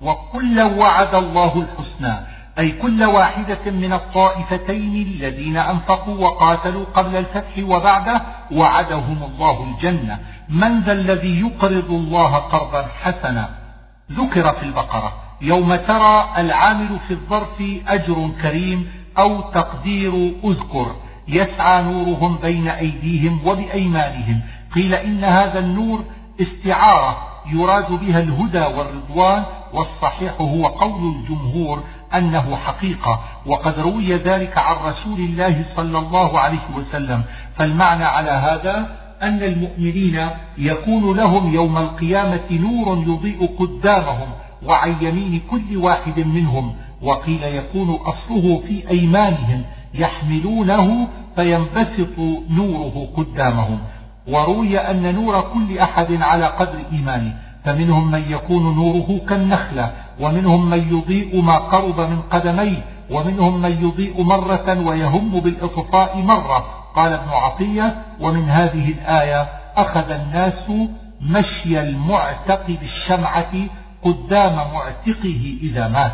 وكلا وعد الله الحسنى أي كل واحدة من الطائفتين الذين أنفقوا وقاتلوا قبل الفتح وبعده وعدهم الله الجنة. من ذا الذي يقرض الله قرضا حسنا؟ ذكر في البقرة. يوم ترى العامل في الظرف أجر كريم أو تقدير أذكر. يسعى نورهم بين أيديهم وبأيمانهم. قيل إن هذا النور استعارة يراد بها الهدى والرضوان والصحيح هو قول الجمهور أنه حقيقة. وقد روي ذلك عن رسول الله صلى الله عليه وسلم. فالمعنى على هذا أن المؤمنين يكون لهم يوم القيامة نور يضيء قدامهم وعن يمين كل واحد منهم. وقيل يكون أصله في أيمانهم يحملونه فينبسط نوره قدامهم. وروي أن نور كل أحد على قدر إيمانه فمنهم من يكون نوره كالنخلة ومنهم من يضيء ما قرب من قدميه ومنهم من يضيء مرة ويهم بالإطفاء مرة. قال ابن عطية ومن هذه الآية أخذ الناس مشي المعتق بالشمعة قدام معتقه إذا مات.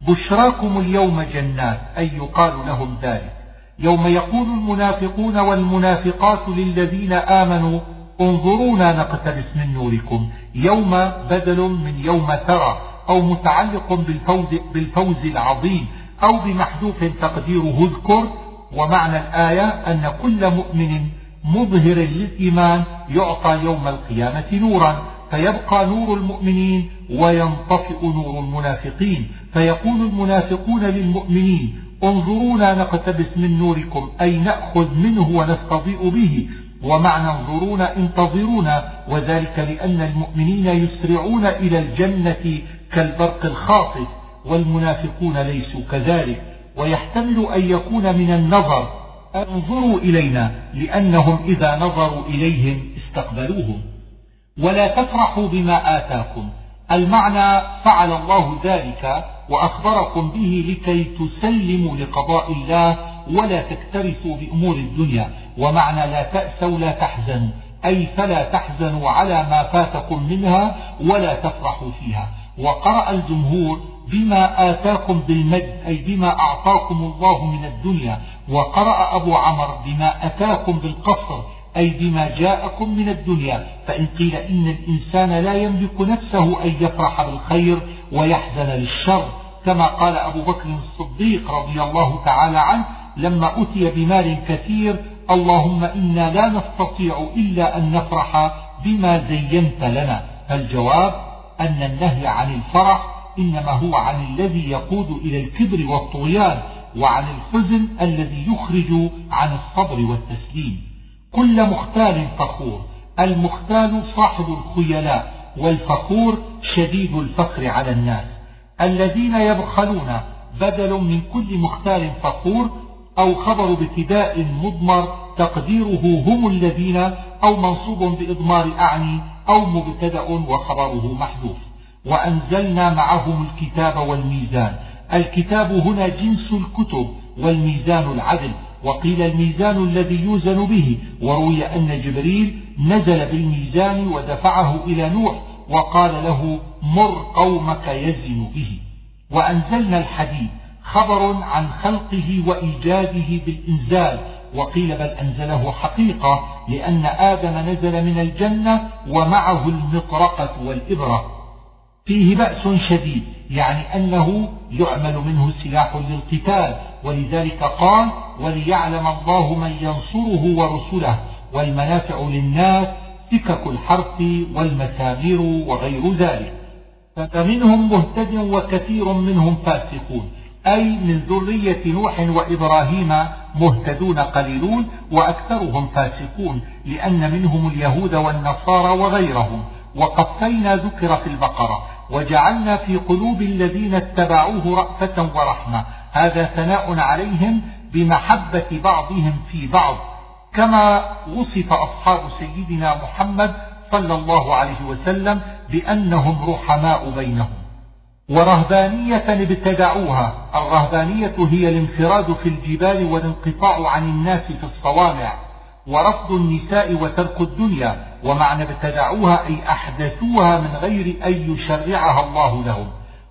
بشراكم اليوم جنات أي يقال لهم ذلك. يوم يقول المنافقون والمنافقات للذين آمنوا انظرونا نقتبس من نوركم. يوم بدل من يوم ترى أو متعلق بالفوز, بالفوز العظيم أو بمحذوف تقديره اذكر. ومعنى الآية أن كل مؤمن مظهر للإيمان يعطى يوم القيامة نورا. فيبقى نور المؤمنين وينطفئ نور المنافقين. فيقول المنافقون للمؤمنين انظرونا نقتبس من نوركم أي نأخذ منه ونستضيء به. ومعنى انظرونا انتظرونا وذلك لأن المؤمنين يسرعون إلى الجنة كالبرق الخاطف والمنافقون ليسوا كذلك. ويحتمل أن يكون من النظر انظروا إلينا لأنهم إذا نظروا إليهم استقبلوهم. ولا تفرحوا بما آتاكم. المعنى فعل الله ذلك وأخبركم به لكي تسلموا لقضاء الله ولا تكترثوا بأمور الدنيا. ومعنى لا تأسوا لا تحزنوا أي فلا تحزنوا على ما فاتكم منها ولا تفرحوا فيها. وقرأ الجمهور بما آتاكم بالمد أي بما أعطاكم الله من الدنيا. وقرأ أبو عمر بما أتاكم بالقصر أي بما جاءكم من الدنيا فإن قيل إن الإنسان لا يملك نفسه أن يفرح بالخير ويحزن للشر. كما قال أبو بكر الصديق رضي الله تعالى عنه لما أتي بمال كثير اللهم إنا لا نستطيع إلا أن نفرح بما زينت لنا. فالجواب أن النهي عن الفرح إنما هو عن الذي يقود إلى الكبر والطغيان وعن الحزن الذي يخرج عن الصبر والتسليم. كل مختال فخور المختال صاحب الخيلاء والفخور شديد الفخر على الناس. الذين يبخلون بدل من كل مختال فخور أو خبر ابتداء مضمر تقديره هم الذين أو منصوب بإضمار أعني أو مبتدأ وخبره محذوف. وأنزلنا معهم الكتاب والميزان. الكتاب هنا جنس الكتب والميزان العدل. وقيل الميزان الذي يوزن به وروي أن جبريل نزل بالميزان ودفعه إلى نوح وقال له مر قومك يزن به. وأنزلنا الحديد خبر عن خلقه وإيجاده بالإنزال وقيل بل أنزله حقيقة لأن آدم نزل من الجنة ومعه المطرقة والإبرة. فيه بأس شديد يعني أنه يعمل منه سلاح للقتال. ولذلك قال وليعلم الله من ينصره ورسله والمنافع للناس سكك الحرث والمسامير وغير ذلك. فمنهم مهتد وكثير منهم فاسقون. أي من ذرية نوح وإبراهيم مهتدون قليلون وأكثرهم فاسقون لأن منهم اليهود والنصارى وغيرهم. وقفينا ذكر في البقرة. وجعلنا في قلوب الذين اتبعوه رأفة ورحمة. هذا ثناء عليهم بمحبة بعضهم في بعض. كما وصف أصحاب سيدنا محمد صلى الله عليه وسلم بأنهم رحماء بينهم. ورهبانية ابتدعوها. الرهبانية هي الانفراد في الجبال والانقطاع عن الناس في الصوامع. ورفض النساء وترك الدنيا ومعنى ابتدعوها أي أحدثوها من غير أن يشرعها الله لهم.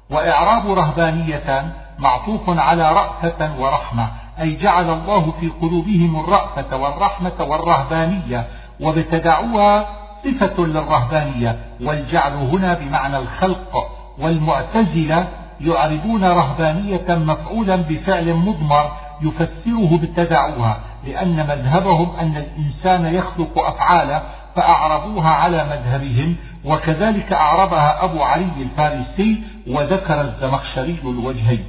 وإعراب رهبانية معطوف على رأفة ورحمة أي جعل الله في قلوبهم الرأفة والرحمة والرهبانية وابتدعوها صفة للرهبانية والجعل هنا بمعنى الخلق والمعتزلة يعربون رهبانية مفعولا بفعل مضمر يفسره ابتدعوها لأن مذهبهم أن الإنسان يخلق أفعاله فأعربوها على مذهبهم وكذلك أعربها أبو علي الفارسي وذكر الزمخشري الوجهين.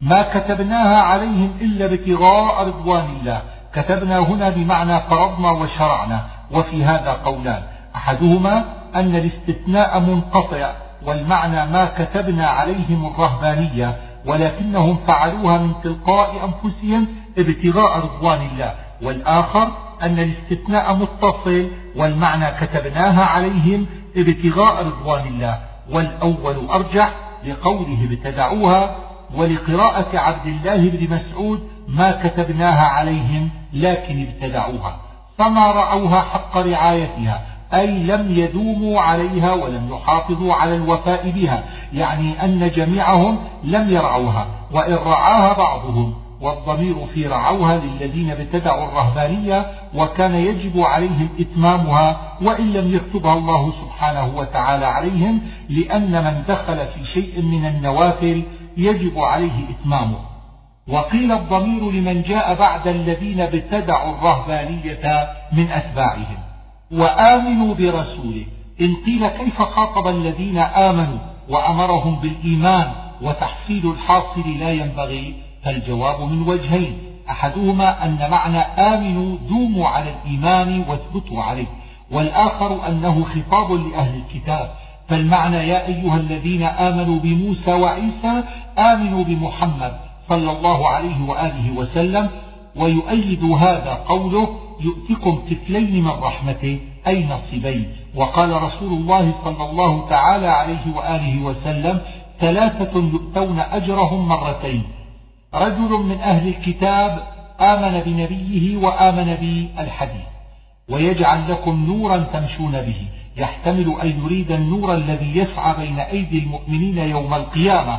ما كتبناها عليهم إلا ابتغاء رضوان الله. كتبنا هنا بمعنى فرضنا وشرعنا وفي هذا قولان. أحدهما أن الاستثناء منقطع والمعنى ما كتبنا عليهم الرهبانية ولكنهم فعلوها من تلقاء أنفسهم ابتغاء رضوان الله والآخر أن الاستثناء متصل والمعنى كتبناها عليهم ابتغاء رضوان الله. والأول أرجح لقوله ابتدعوها ولقراءة عبد الله بن مسعود ما كتبناها عليهم لكن ابتدعوها. فما رعوها حق رعايتها أي لم يدوموا عليها ولم يحافظوا على الوفاء بها يعني أن جميعهم لم يرعوها وإن رعاها بعضهم والضمير في رعوها للذين ابتدعوا الرهبانية وكان يجب عليهم إتمامها وإن لم يكتبها الله سبحانه وتعالى عليهم لأن من دخل في شيء من النوافل يجب عليه إتمامه. وقيل الضمير لمن جاء بعد الذين ابتدعوا الرهبانية من أتباعهم. وآمنوا برسوله. إن قيل كيف خاطب الذين آمنوا وأمرهم بالإيمان وتحصيل الحاصل لا ينبغي فالجواب من وجهين. أحدهما أن معنى آمنوا دوموا على الإيمان واثبتوا عليه والآخر أنه خطاب لأهل الكتاب. فالمعنى يا أيها الذين آمنوا بموسى وعيسى آمنوا بمحمد صلى الله عليه وآله وسلم ويؤيد هذا قوله يؤتكم كفلين من رحمته أي نصيبين. وقال رسول الله صلى الله تعالى عليه وآله وسلم ثلاثة يؤتون أجرهم مرتين. رجل من أهل الكتاب آمن بنبيه وآمن بالحديث ويجعل لكم نورا تمشون به يحتمل أن يريد النور الذي يسعى بين أيدي المؤمنين يوم القيامة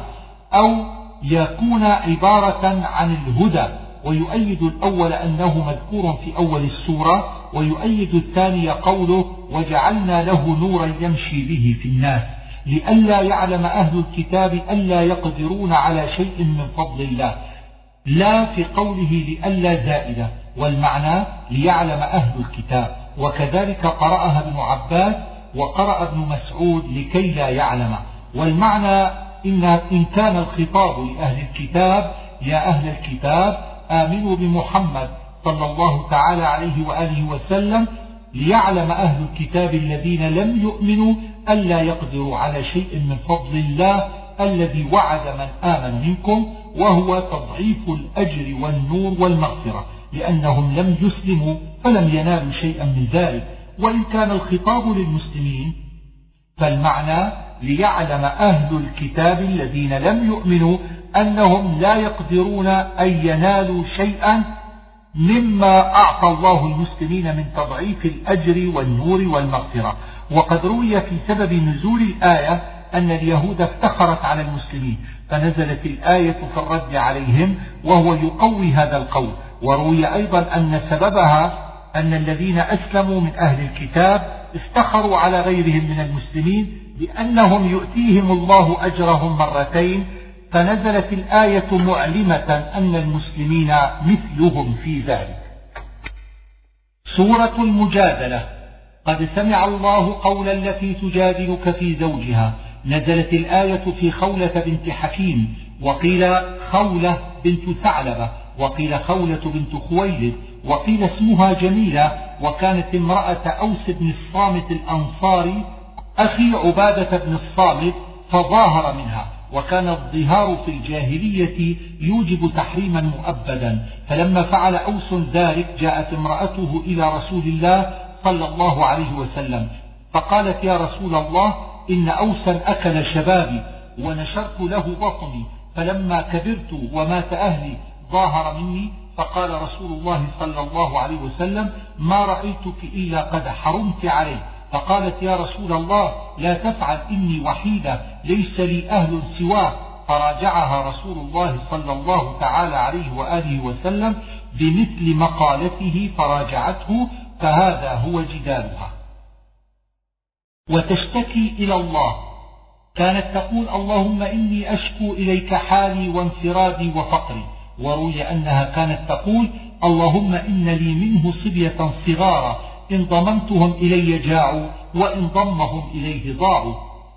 أو يكون عبارة عن الهدى ويؤيد الأول أنه مذكور في أول السورة ويؤيد الثاني قوله وجعلنا له نورا يمشي به في الناس لئلا يعلم أهل الكتاب ألا يقدرون على شيء من فضل الله. لا في قوله لئلا زائدة والمعنى ليعلم أهل الكتاب. وكذلك قرأها ابن عباس وقرأ ابن مسعود لكي لا يعلم. والمعنى إن, إن كان الخطاب لأهل الكتاب يا أهل الكتاب آمنوا بمحمد صلى الله تعالى عليه وآله وسلم ليعلم أهل الكتاب الذين لم يؤمنوا ألا يقدروا على شيء من فضل الله الذي وعد من آمن منكم وهو تضعيف الأجر والنور والمغفرة لأنهم لم يسلموا فلم ينالوا شيئا من ذلك. وإن كان الخطاب للمسلمين فالمعنى ليعلم أهل الكتاب الذين لم يؤمنوا أنهم لا يقدرون أن ينالوا شيئا مما أعطى الله المسلمين من تضعيف الأجر والنور والمغفرة. وقد روي في سبب نزول الآية أن اليهود افتخرت على المسلمين فنزلت الآية في الرد عليهم وهو يقوي هذا القول. وروي أيضا أن سببها أن الذين أسلموا من أهل الكتاب افتخروا على غيرهم من المسلمين بأنهم يؤتيهم الله أجرهم مرتين فنزلت الآية معلمة أن المسلمين مثلهم في ذلك. سورة المجادلة. قد سمع الله قول التي تجادلك في زوجها. نزلت الآية في خولة بنت حكيم وقيل خولة بنت ثعلبة وقيل خولة بنت خويلد وقيل اسمها جميلة وكانت امرأة أوس بن الصامت الأنصاري أخي عبادة بن الصامت فظاهر منها. وكان الظهار في الجاهلية يوجب تحريما مؤبدا. فلما فعل أوس ذلك جاءت امرأته إلى رسول الله صلى الله عليه وسلم. فقالت يا رسول الله إن أوسا أكل شبابي ونشرت له بطني فلما كبرت ومات أهلي ظاهر مني. فقال رسول الله صلى الله عليه وسلم ما رأيتك إلا قد حرمت عليه. فقالت يا رسول الله لا تفعل إني وحيدة ليس لي أهل سواه. فراجعها رسول الله صلى الله تعالى عليه وآله وسلم بمثل مقالته فراجعته فهذا هو جدالها. وتشتكي إلى الله. كانت تقول اللهم إني أشكو إليك حالي وانفرادي وفقري. وروي أنها كانت تقول اللهم إن لي منه صبية صغارا. إن ضممتهم إلي جاعوا وإن ضمهم إليه ضاعوا.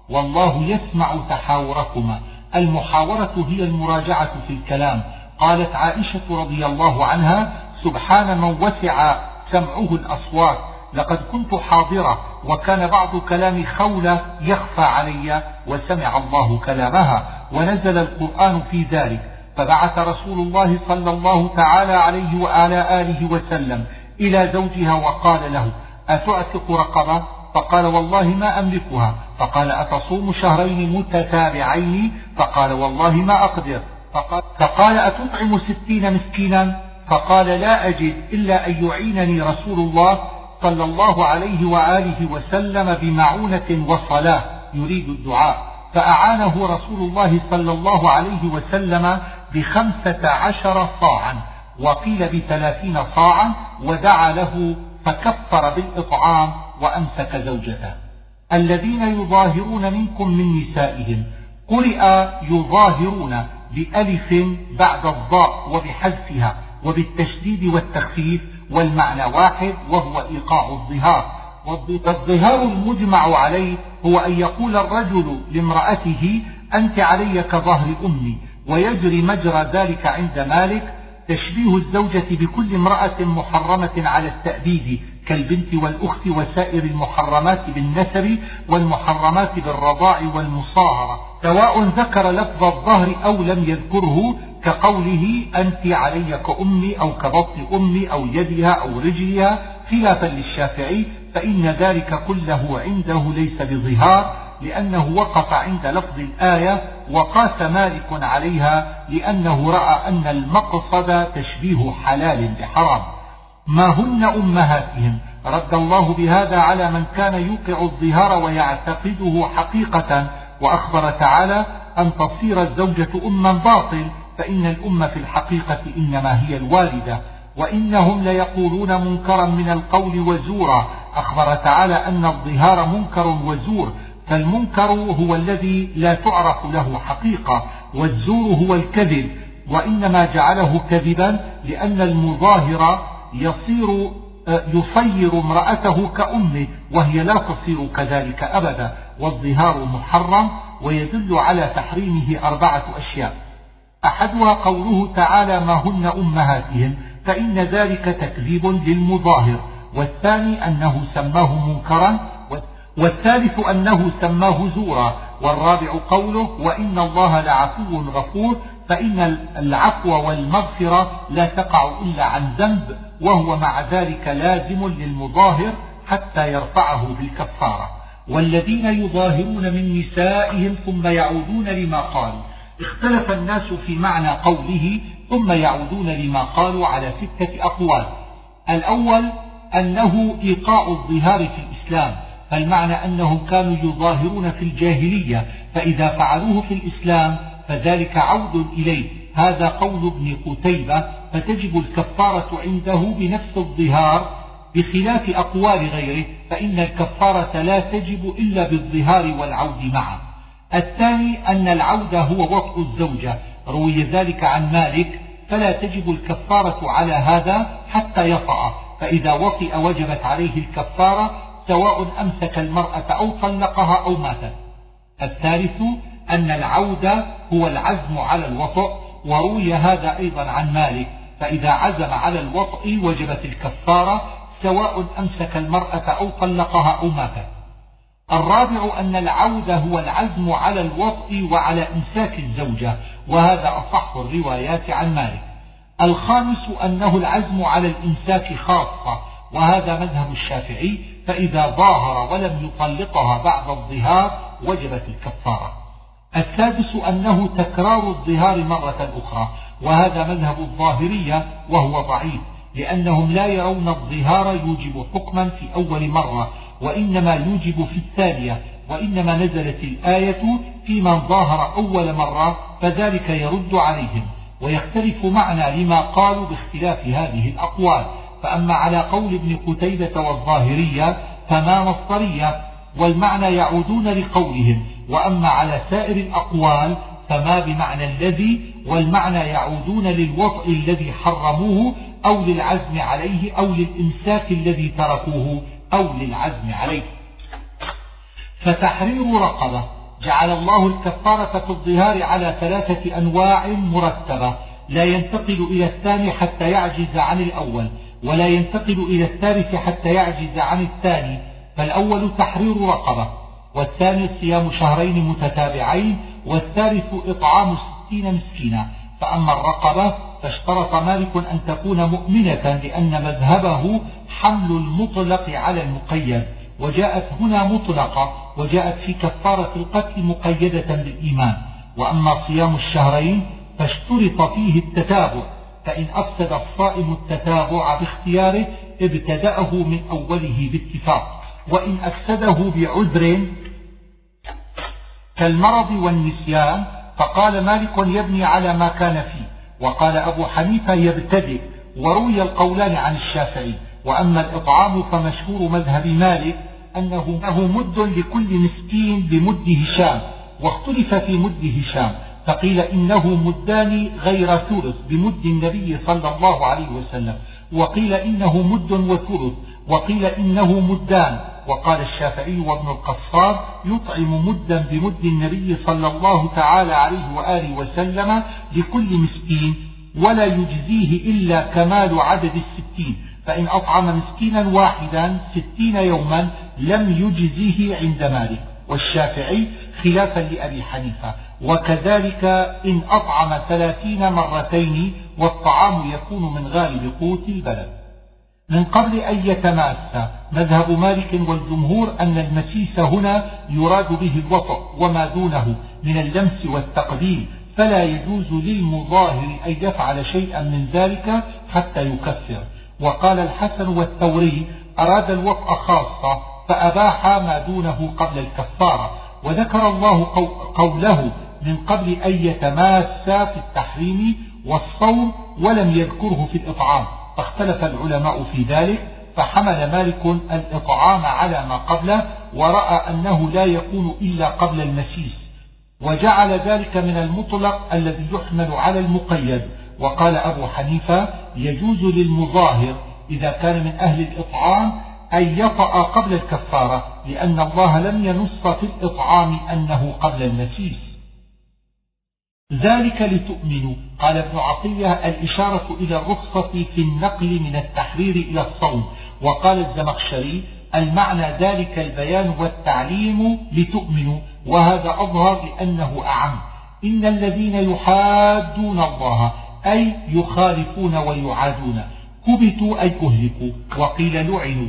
والله يسمع تحاوركما. المحاورة هي المراجعة في الكلام. قالت عائشة رضي الله عنها سبحان من وسع سمعه الأصوات. لقد كنت حاضرة وكان بعض كلام خولة يخفى علي وسمع الله كلامها ونزل القرآن في ذلك. فبعث رسول الله صلى الله تعالى عليه وعلى آله وسلم إلى زوجها وقال له أتعتق رقبة؟ فقال والله ما أملكها. فقال أتصوم شهرين متتابعين؟ فقال والله ما أقدر. فقال, فقال أتطعم ستين مسكينا؟ فقال لا أجد إلا أن يعينني رسول الله صلى الله عليه وآله وسلم بمعونة وصلاة يريد الدعاء. فأعانه رسول الله صلى الله عليه وسلم بخمسة عشر صاعا وقيل بثلاثين صاعا ودعا له فكفر بالإطعام وأمسك زوجته. الذين يظاهرون منكم من نسائهم قرئ يظاهرون بألف بعد الضاء وبحذفها. وبالتشديد والتخفيف والمعنى واحد وهو إيقاع الظهار. والظهار المجمع عليه هو أن يقول الرجل لامرأته أنت علي كظهر أمي ويجري مجرى ذلك عند مالك تشبيه الزوجة بكل امرأة محرمة على التأبيد كالبنت والأخت وسائر المحرمات بالنسب والمحرمات بالرضاع والمصاهرة. سواء ذكر لفظ الظهر أو لم يذكره كقوله أنت علي كأمي أو كبطن أمي أو يدها أو رجلها خلافا للشافعي فإن ذلك كله عنده ليس بظهار لأنه وقف عند لفظ الآية وقاس مالك عليها لأنه رأى أن المقصد تشبيه حلال بحرام. ما هن أمهاتهم؟ رد الله بهذا على من كان يوقع الظهار ويعتقده حقيقة وأخبر تعالى أن تصير الزوجة أما باطل فإن الأم في الحقيقة إنما هي الوالدة وإنهم ليقولون منكرا من القول وزورا. أخبر تعالى أن الظهار منكر وزور فالمنكر هو الذي لا تعرف له حقيقة والزور هو الكذب وإنما جعله كذبا لأن المظاهر يصير يصير امرأته كأمه وهي لا تصير كذلك أبدا. والظهار محرم ويدل على تحريمه أربعة أشياء. أحدها قوله تعالى ما هن أمهاتهم فإن ذلك تكذيب للمظاهر. والثاني أنه سماه منكرا والثالث أنه سماه زورا. والرابع قوله وإن الله لعفو غفور فإن العفو والمغفرة لا تقع إلا عن ذنب وهو مع ذلك لازم للمظاهر حتى يرفعه بالكفارة. والذين يظاهرون من نسائهم ثم يعودون لما قالوا. اختلف الناس في معنى قوله ثم يعودون لما قالوا على ستة أقوال. الأول أنه إيقاع الظهار في الإسلام فالمعنى أنهم كانوا يظاهرون في الجاهلية فإذا فعلوه في الإسلام فذلك عود إليه. هذا قول ابن قتيبة فتجب الكفارة عنده بنفس الظهار بخلاف أقوال غيره فإن الكفارة لا تجب إلا بالظهار والعود معا الثاني أن العود هو وطء الزوجة. روي ذلك عن مالك فلا تجب الكفارة على هذا حتى يطأ فإذا وطئ وجبت عليه الكفارة سواء أمسك المرأة أو طلقها أو ماتت. الثالث أن العود هو العزم على الوطء وروي هذا أيضا عن مالك فإذا عزم على الوطء وجبت الكفارة سواء أمسك المرأة أو طلقها أو ماتت الرابع أن العود هو العزم على الوطء وعلى إمساك الزوجة وهذا أصح الروايات عن مالك. الخامس أنه العزم على الإمساك خاصة وهذا مذهب الشافعي فإذا ظاهر ولم يطلقها بعد الظهار وجبت الكفارة. السادس أنه تكرار الظهار مرة أخرى وهذا مذهب الظاهرية وهو ضعيف. لأنهم لا يرون الظهار يوجب حكما في أول مرة وإنما يوجب في الثانية وإنما نزلت الآية في من ظاهر أول مرة فذلك يرد عليهم ويختلف معنى لما قالوا باختلاف هذه الأقوال. فأما على قول ابن قتيبة والظاهرية فما مصدرية والمعنى يعودون لقولهم وأما على سائر الأقوال فما بمعنى الذي والمعنى يعودون للوطء الذي حرموه أو للعزم عليه أو للإمساك الذي تركوه أو للعزم عليه. فتحرير رقبة جعل الله الكفارة في الظهار على ثلاثة أنواع مرتبة. لا ينتقل إلى الثاني حتى يعجز عن الأول ولا ينتقل إلى الثالث حتى يعجز عن الثاني. فالأول تحرير رقبة والثاني صيام شهرين متتابعين والثالث إطعام ستين مسكينا. فأما الرقبة فاشترط مالك أن تكون مؤمنة لأن مذهبه حمل المطلق على المقيد وجاءت هنا مطلقة وجاءت في كفارة القتل مقيدة بالإيمان. وأما صيام الشهرين فاشترط فيه التتابع فإن أفسد الصائم التتابع باختياره ابتدأه من أوله باتفاق. وإن أفسده بعذر كالمرض والنسيان فقال مالك يبني على ما كان فيه. وقال أبو حنيفة يبتدئ وروي القولان عن الشافعي. وأما الإطعام فمشهور مذهب مالك أنه مد لكل مسكين بمد هشام واختلف في مد هشام فقيل إنه مدان غير ثلث بمد النبي صلى الله عليه وسلم وقيل إنه مد وثلث وقيل إنه مدان. وقال الشافعي وابن القصار يطعم مدا بمد النبي صلى الله تعالى عليه وآله وسلم لكل مسكين ولا يجزيه إلا كمال عدد الستين فإن أطعم مسكينا واحدا ستين يوما لم يجزه عند مالك. والشافعي خلافا لأبي حنيفة وكذلك إن أطعم ثلاثين مرتين والطعام يكون من غالب قوت البلد. من قبل أن يتماس. مذهب مالك والجمهور أن المسيس هنا يراد به الوطأ وما دونه من اللمس والتقديم فلا يجوز للمظاهر أن يفعل شيئا من ذلك حتى يكفر. وقال الحسن والثوري أراد الوطأ خاصة فأباح ما دونه قبل الكفارة. وذكر الله قوله من قبل أن يتماسا في التحريم والصوم ولم يذكره في الإطعام. فاختلف العلماء في ذلك فحمل مالك الإطعام على ما قبله ورأى أنه لا يكون إلا قبل المسيس وجعل ذلك من المطلق الذي يحمل على المقيد. وقال أبو حنيفة يجوز للمظاهر إذا كان من أهل الإطعام أن يطأ قبل الكفارة لأن الله لم ينص في الإطعام أنه قبل المسيس ذلك لتؤمنوا. قال ابن عطية الإشارة إلى الرخصة في النقل من التحرير إلى الصوم. وقال الزمخشري المعنى ذلك البيان والتعليم لتؤمنوا. وهذا أظهر لأنه أعم. إن الذين يحادون الله أي يخالفون ويعادون كبتوا أي أهلكوا. وقيل لعنوا.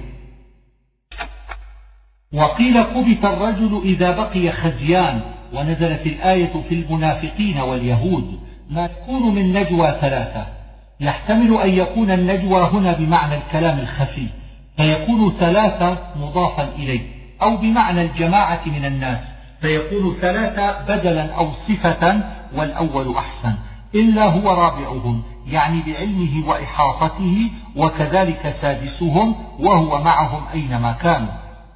وقيل كبت الرجل إذا بقي خزيان. ونزلت الآية في المنافقين واليهود ما يكون من نجوى ثلاثة. يحتمل أن يكون النجوى هنا بمعنى الكلام الخفي فيكون ثلاثة مضافا إليه أو بمعنى الجماعة من الناس فيكون ثلاثة بدلا أو صفة والأول أحسن إلا هو رابعهم يعني بعلمه وإحاطته وكذلك سادسهم وهو معهم أينما كانوا.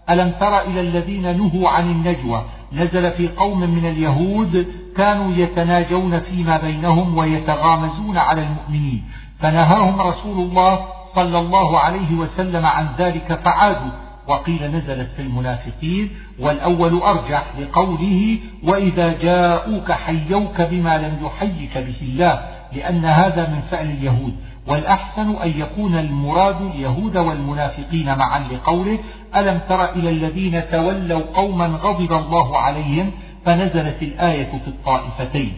ألم تر إلى الذين نهوا عن النجوى؟ نزل في قوم من اليهود كانوا يتناجون فيما بينهم ويتغامزون على المؤمنين. فنهاهم رسول الله صلى الله عليه وسلم عن ذلك فعادوا وقيل نزلت في المنافقين. والأول أرجح لقوله وإذا جاءوك حيوك بما لم يحيك به الله لأن هذا من فعل اليهود. والأحسن أن يكون المراد اليهود والمنافقين معا لقوله ألم تر إلى الذين تولوا قوما غضب الله عليهم فنزلت الآية في الطائفتين.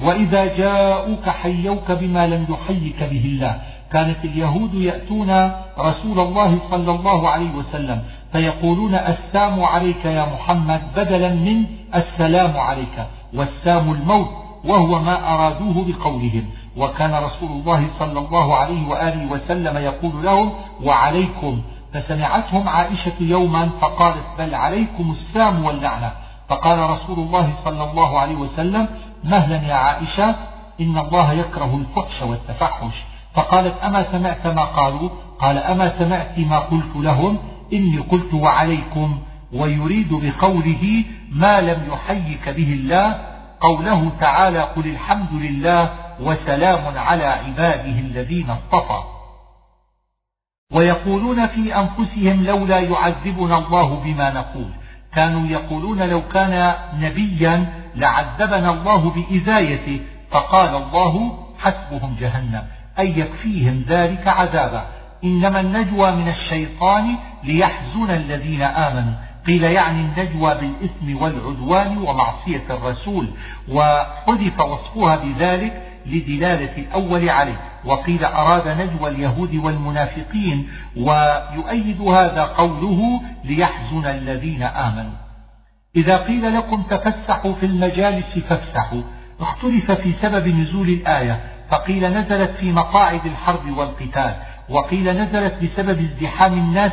وإذا جاءوك حيوك بما لم يحيك به الله. كانت اليهود يأتون رسول الله صلى الله عليه وسلم فيقولون السام عليك يا محمد بدلا من السلام عليك والسام الموت وهو ما أرادوه بقولهم. وكان رسول الله صلى الله عليه وآله وسلم يقول لهم وعليكم. فسمعتهم عائشة يوما فقالت بل عليكم السام واللعنة. فقال رسول الله صلى الله عليه وسلم مهلا يا عائشة إن الله يكره الفحش والتفحش. فقالت أما سمعت ما قالوا؟ قال أما سمعت ما قلت لهم إني قلت وعليكم ويريد بقوله ما لم يحيك به الله قوله تعالى قل الحمد لله وسلام على عباده الذين اصطفى. ويقولون في أنفسهم لولا يعذبنا الله بما نقول. كانوا يقولون لو كان نبيا لعذبنا الله بإذايته فقال الله حسبهم جهنم. أي يكفيهم ذلك عذابا. إنما النجوى من الشيطان ليحزن الذين آمنوا. قيل يعني النجوى بالإثم والعدوان ومعصية الرسول. وحذف وصفها بذلك لدلالة الأول عليه. وقيل أراد نجوى اليهود والمنافقين ويؤيد هذا قوله ليحزن الذين آمنوا. إذا قيل لكم تفسحوا في المجالس فافسحوا. اختلف في سبب نزول الآية فقيل نزلت في مقاعد الحرب والقتال وقيل نزلت بسبب ازدحام الناس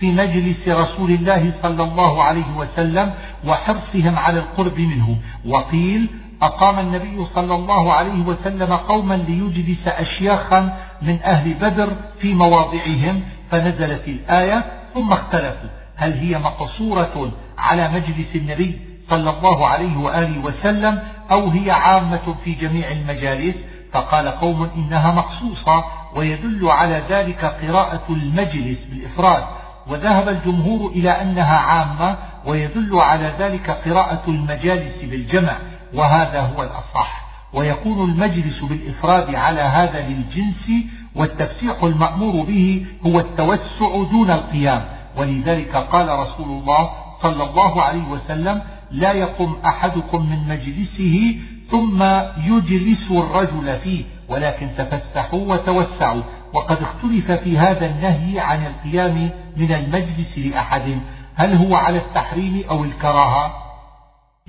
في مجلس رسول الله صلى الله عليه وسلم وحرصهم على القرب منه. وقيل أقام النبي صلى الله عليه وسلم قوما ليجلس أشياخا من أهل بدر في مواضعهم فنزلت الآية ثم اختلفوا. هل هي مقصورة على مجلس النبي صلى الله عليه وآله وسلم أو هي عامة في جميع المجالس؟ فقال قوم إنها مخصوصة ويدل على ذلك قراءة المجلس بالإفراد. وذهب الجمهور إلى أنها عامة ويدل على ذلك قراءة المجالس بالجمع. وهذا هو الأصح. ويكون المجلس بالإفراد على هذا للجنس والتفسيح المأمور به هو التوسع دون القيام. ولذلك قال رسول الله صلى الله عليه وسلم لا يقم أحدكم من مجلسه ثم يجلس الرجل فيه ولكن تفسحوا وتوسعوا. وقد اختلف في هذا النهي عن القيام من المجلس لأحد. هل هو على التحريم أو الكراهة؟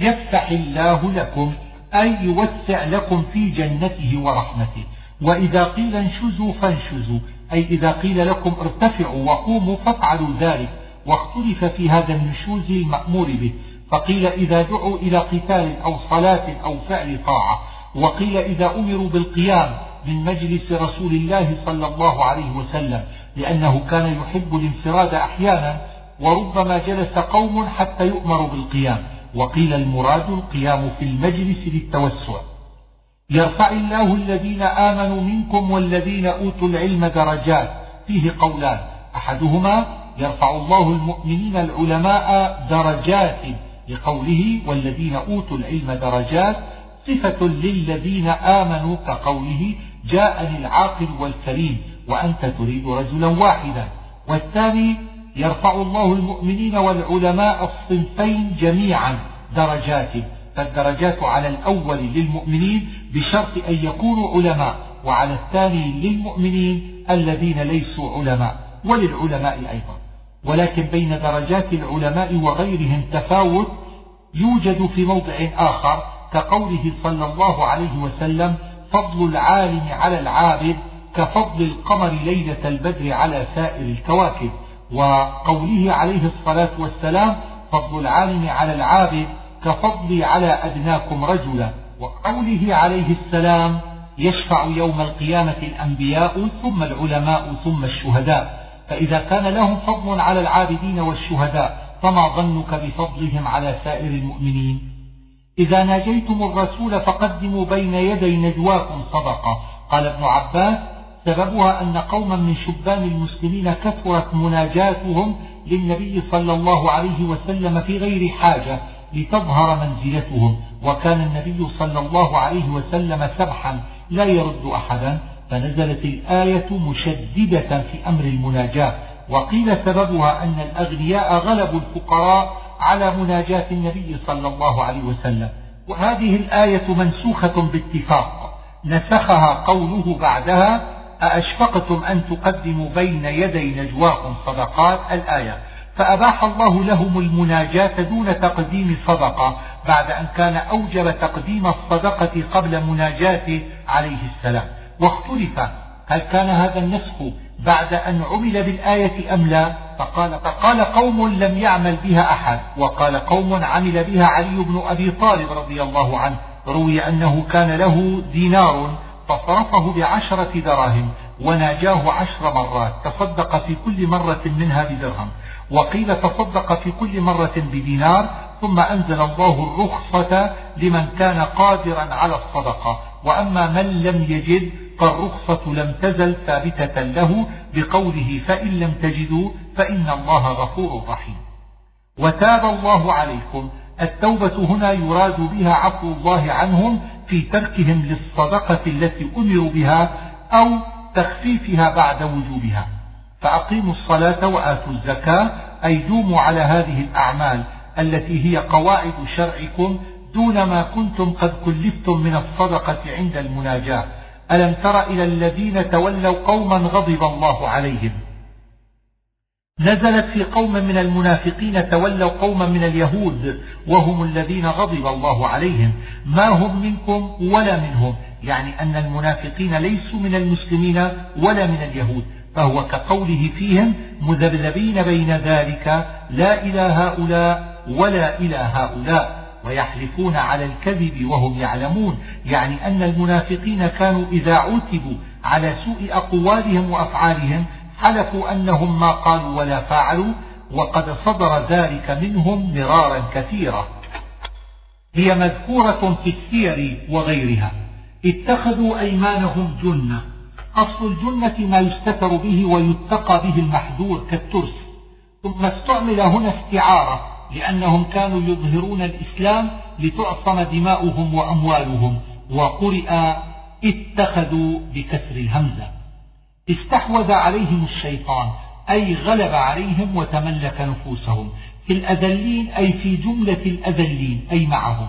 يفتح الله لكم أي يوسع لكم في جنته ورحمته. وإذا قيل انشزوا فانشزوا. أي إذا قيل لكم ارتفعوا وقوموا فافعلوا ذلك. واختلف في هذا النشوز المأمور به. فقيل إذا دعوا إلى قتال أو صلاة أو فعل طاعة. وقيل إذا أمروا بالقيام من مجلس رسول الله صلى الله عليه وسلم. لأنه كان يحب الانفراد أحيانا. وربما جلس قوم حتى يؤمر بالقيام. وقيل المراد القيام في المجلس للتوسع. يرفع الله الذين آمنوا منكم والذين أوتوا العلم درجات. فيه قولان. أحدهما يرفع الله المؤمنين العلماء درجات لقوله والذين أوتوا العلم درجات. صفة للذين آمنوا كقوله جاءني العاقل والكريم وأنت تريد رجلا واحدا. والثاني يرفع الله المؤمنين والعلماء الصنفين جميعا درجات فالدرجات على الأول للمؤمنين بشرط أن يكونوا علماء وعلى الثاني للمؤمنين الذين ليسوا علماء وللعلماء أيضا. ولكن بين درجات العلماء وغيرهم تفاوت يوجد في موضع آخر كقوله صلى الله عليه وسلم فضل العالم على العابد كفضل القمر ليلة البدر على سائر الكواكب. وقوله عليه الصلاة والسلام فضل العالم على العابد كفضلي على أدناكم رجلا. وقوله عليه السلام يشفع يوم القيامة الأنبياء ثم العلماء ثم الشهداء. فإذا كان لهم فضل على العابدين والشهداء فما ظنك بفضلهم على سائر المؤمنين؟ إذا ناجيتم الرسول فقدموا بين يدي نجواكم صدقة. قال ابن عباس سببها أن قوما من شبان المسلمين كثرت مناجاتهم للنبي صلى الله عليه وسلم في غير حاجة لتظهر منزلتهم. وكان النبي صلى الله عليه وسلم سبحا لا يرد أحدا فنزلت الآية مشددة في أمر المناجاة. وقيل سببها أن الأغنياء غلبوا الفقراء على مناجاة النبي صلى الله عليه وسلم. وهذه الآية منسوخة باتفاق. نسخها قوله بعدها أأشفقتم أن تقدموا بين يدي نجواكم صدقات الآية. فأباح الله لهم المناجاة دون تقديم الصدقة بعد أن كان أوجب تقديم الصدقة قبل مناجاته عليه السلام. واختلف هل كان هذا النسخ بعد أن عمل بالآية أم لا؟ فقال, فقال قوم لم يعمل بها أحد. وقال قوم عمل بها علي بن أبي طالب رضي الله عنه. روي أنه كان له دينار فصرفه بعشرة دراهم وناجاه عشر مرات تصدق في كل مرة منها بدرهم. وقيل تصدق في كل مرة بدينار ثم أنزل الله الرخصة لمن كان قادرا على الصدقة. وأما من لم يجد فالرخصة لم تزل ثابتة له بقوله فإن لم تجدوا فإن الله غفور رحيم. وتاب الله عليكم. التوبة هنا يراد بها عفو الله عنهم في تركهم للصدقة التي أمروا بها أو تخفيفها بعد وجوبها. فأقيموا الصلاة وآتوا الزكاة أي دوموا على هذه الأعمال التي هي قواعد شرعكم دون ما كنتم قد كلفتم من الصدقة عند المناجاة. ألم تر إلى الذين تولوا قوما غضب الله عليهم؟ نزلت في قوم من المنافقين تولوا قوما من اليهود وهم الذين غضب الله عليهم. ما هم منكم ولا منهم؟ يعني أن المنافقين ليسوا من المسلمين ولا من اليهود. فهو كقوله فيهم مذبذبين بين ذلك لا إلى هؤلاء ولا إلى هؤلاء ويحلفون على الكذب وهم يعلمون. يعني أن المنافقين كانوا إذا عتبوا على سوء أقوالهم وأفعالهم حلفوا أنهم ما قالوا ولا فعلوا وقد صدر ذلك منهم مرارا كثيرا هي مذكورة في السير وغيرها. اتخذوا أيمانهم جنة. أصل الجنة ما يستتر به ويتقى به المحذور كالترس. ثم استعمل هنا استعارة لأنهم كانوا يظهرون الإسلام لتعصم دماؤهم وأموالهم وقرئ اتخذوا بكسر الهمزة. استحوذ عليهم الشيطان أي غلب عليهم وتملك نفوسهم. في الأذلين أي في جملة الأذلين أي معهم.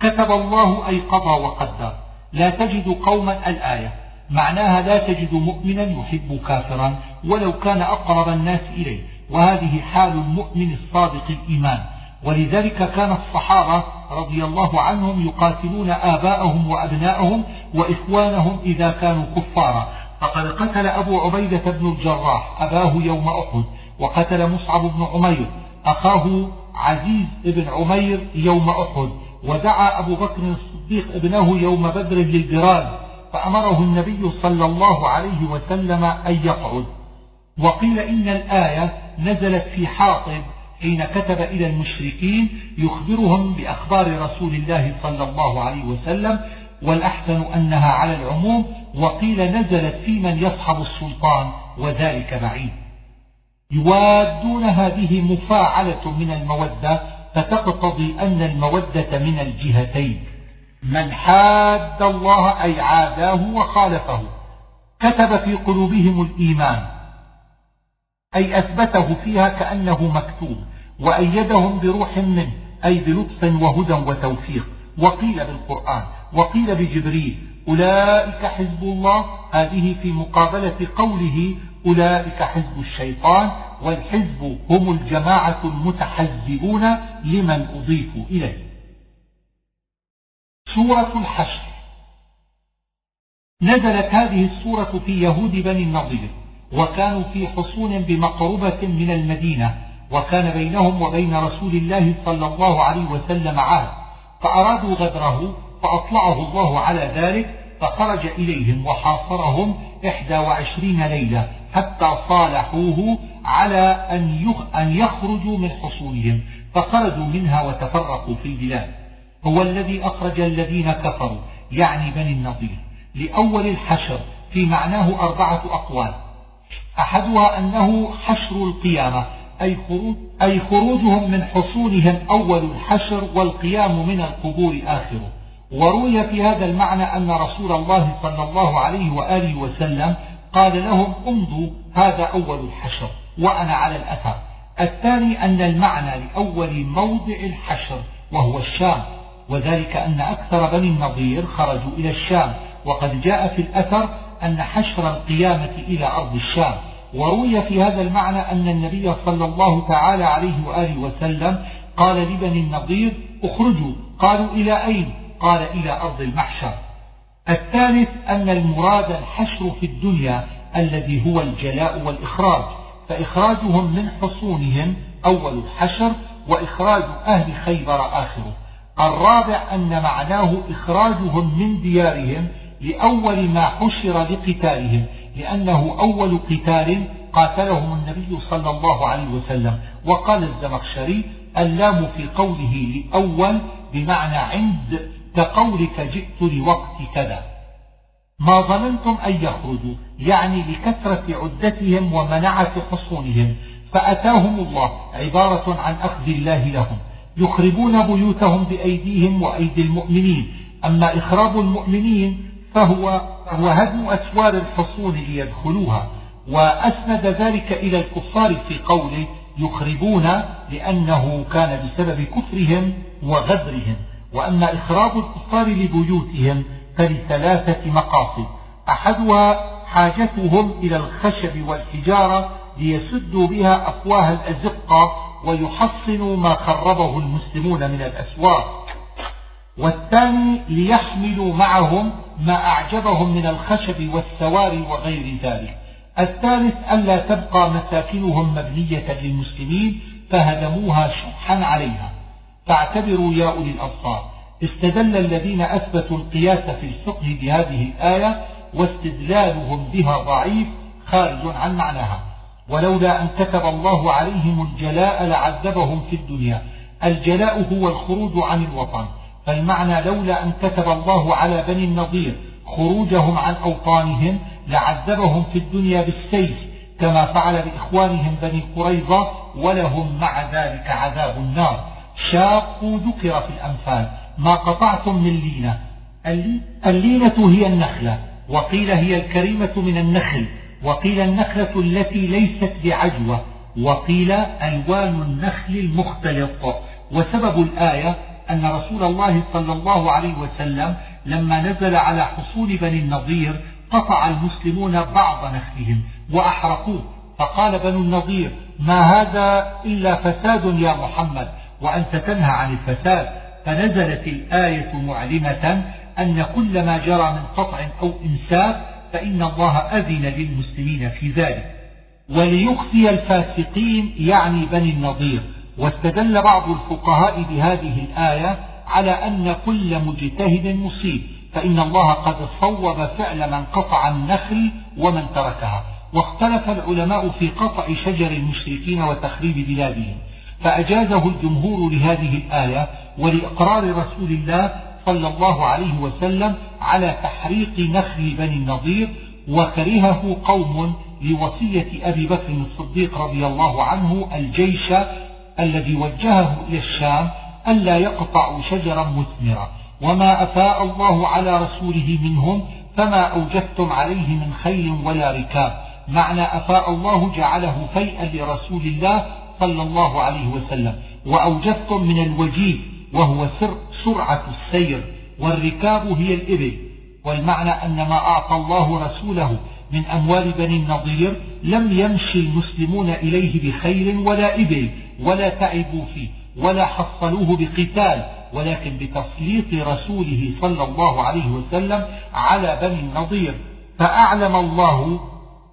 كتب الله أي قضى وقدر. لا تجد قوما الآية. معناها لا تجد مؤمنا يحب كافرا ولو كان أقرب الناس إليه. وهذه حال المؤمن الصادق الإيمان. ولذلك كان الصحابة رضي الله عنهم يقاتلون آباءهم وأبناءهم وإخوانهم إذا كانوا كفارا. فقد قتل أبو عبيدة بن الجراح أباه يوم أحد وقتل مصعب بن عمير أخاه عزيز بن عمير يوم أحد ودعا أبو بكر الصديق ابنه يوم بدر للجراد فأمره النبي صلى الله عليه وسلم أن يقعد. وقيل إن الآية نزلت في حاطب حين كتب إلى المشركين يخبرهم بأخبار رسول الله صلى الله عليه وسلم والأحسن أنها على العموم وقيل نزلت في من يصحب السلطان وذلك بعيد. يوادون هذه مفاعلة من المودة فتقتضي أن المودة من الجهتين. من حاد الله أي عاداه وخالفه كتب في قلوبهم الإيمان. أي أثبته فيها كأنه مكتوب وأيدهم بروح منه أي بلطف وهدى وتوفيق. وقيل بالقرآن وقيل بجبريل أولئك حزب الله. هذه في مقابلة قوله أولئك حزب الشيطان والحزب هم الجماعة المتحزبون لمن أضيفوا إليه. سورة الحشر. نزلت هذه السورة في يهود بني النضير وكانوا في حصون بمقربة من المدينة وكان بينهم وبين رسول الله صلى الله عليه وسلم عهد فأرادوا غدره فأطلعه الله على ذلك فخرج إليهم وحاصرهم إحدى وعشرين ليلة حتى صالحوه على أن يخرجوا من حصونهم فخرجوا منها وتفرقوا في البلاد. هو الذي أخرج الذين كفروا يعني بني النضير لأول الحشر في معناه أربعة أقوال. أحدها أنه حشر القيامة أي, خروج أي خروجهم من حصونهم أول الحشر والقيام من القبور آخره. وروي في هذا المعنى أن رسول الله صلى الله عليه وآله وسلم قال لهم امضوا هذا أول الحشر وأنا على الأثر. الثاني أن المعنى لأول موضع الحشر وهو الشام وذلك أن أكثر بني النضير خرجوا إلى الشام وقد جاء في الأثر أن حشر القيامة إلى أرض الشام. وروي في هذا المعنى أن النبي صلى الله تعالى عليه وآله وسلم قال لبني النضير اخرجوا. قالوا إلى أين؟ قال إلى أرض المحشر الثالث أن المراد الحشر في الدنيا الذي هو الجلاء والإخراج فإخراجهم من حصونهم أول الحشر وإخراج أهل خيبر آخره. الرابع أن معناه إخراجهم من ديارهم لأول ما حشر لقتالهم لأنه أول قتال قاتلهم النبي صلى الله عليه وسلم. وقال الزمخشري اللام في قوله لأول بمعنى عند كقولك جئت لوقت كذا. ما ظننتم أن يخرجوا يعني لكثرة عدتهم ومنعة حصونهم فأتاهم الله عبارة عن أخذ الله لهم. يخربون بيوتهم بأيديهم وأيدي المؤمنين. أما إخراب المؤمنين فهو هو هدم أسوار الحصون ليدخلوها. وأسند ذلك إلى الكفار في قوله يخربون لأنه كان بسبب كفرهم وغدرهم. وأما إخراج الكفار لبيوتهم فلثلاثة مقاصد. أحدها حاجتهم إلى الخشب والحجارة ليسدوا بها أفواه الأزقة ويحصنوا ما خربه المسلمون من الأسواق. والثاني ليحملوا معهم ما أعجبهم من الخشب والسواري وغير ذلك. الثالث ألا تبقى مساكنهم مبنية للمسلمين فهدموها شحا عليها. فاعتبروا يا أولي الأبصار. استدل الذين أثبتوا القياس في الفقه بهذه الآية واستدلالهم بها ضعيف خارج عن معناها. ولولا أن كتب الله عليهم الجلاء لعذبهم في الدنيا. الجلاء هو الخروج عن الوطن. فالمعنى لولا أن كتب الله على بني النضير خروجهم عن أوطانهم لعذبهم في الدنيا بالسيف كما فعل بإخوانهم بني قريظة ولهم مع ذلك عذاب النار. شاقوا ذكر في الأمثال ما قطعتم من لينة. اللينة هي النخلة وقيل هي الكريمة من النخل وقيل النخلة التي ليست بعجوة وقيل ألوان النخل المختلط. وسبب الآية أن رسول الله صلى الله عليه وسلم لما نزل على حصول بني النضير قطع المسلمون بعض نخلهم وأحرقوه. فقال بنو النضير ما هذا إلا فساد يا محمد؟ وأنت تنهى عن الفساد فنزلت الآية معلمة أن كل ما جرى من قطع أو إمساك فإن الله أذن للمسلمين في ذلك. وليخفي الفاسقين يعني بني النضير. واستدل بعض الفقهاء بهذه الآية على أن كل مجتهد مصيب فإن الله قد صوب فعل من قطع النخل ومن تركها. واختلف العلماء في قطع شجر المشركين وتخريب بلادهم. فأجازه الجمهور لهذه الآية ولإقرار رسول الله صلى الله عليه وسلم على تحريق نخل بني النضير وكرهه قوم لوصية أبي بكر الصديق رضي الله عنه الجيش الذي وجهه إلى الشام ألا يقطعوا شجرا مثمرا. وما أفاء الله على رسوله منهم فما أوجدتم عليه من خيل ولا ركاب. معنى أفاء الله جعله فيئا لرسول الله صلى الله عليه وسلم وأوجدتم من الوجيه وهو سر سرعة السير والركاب هي الإبل. والمعنى أن ما أعطى الله رسوله من أموال بني النضير لم يمشي المسلمون إليه بخير ولا إبل ولا تعبوا فيه ولا حصلوه بقتال ولكن بتسليط رسوله صلى الله عليه وسلم على بني النضير. فأعلم الله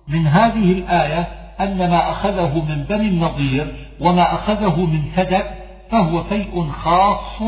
من هذه الآية أن ما أخذه من بني النضير وما أخذه من فدك فهو فيء خاص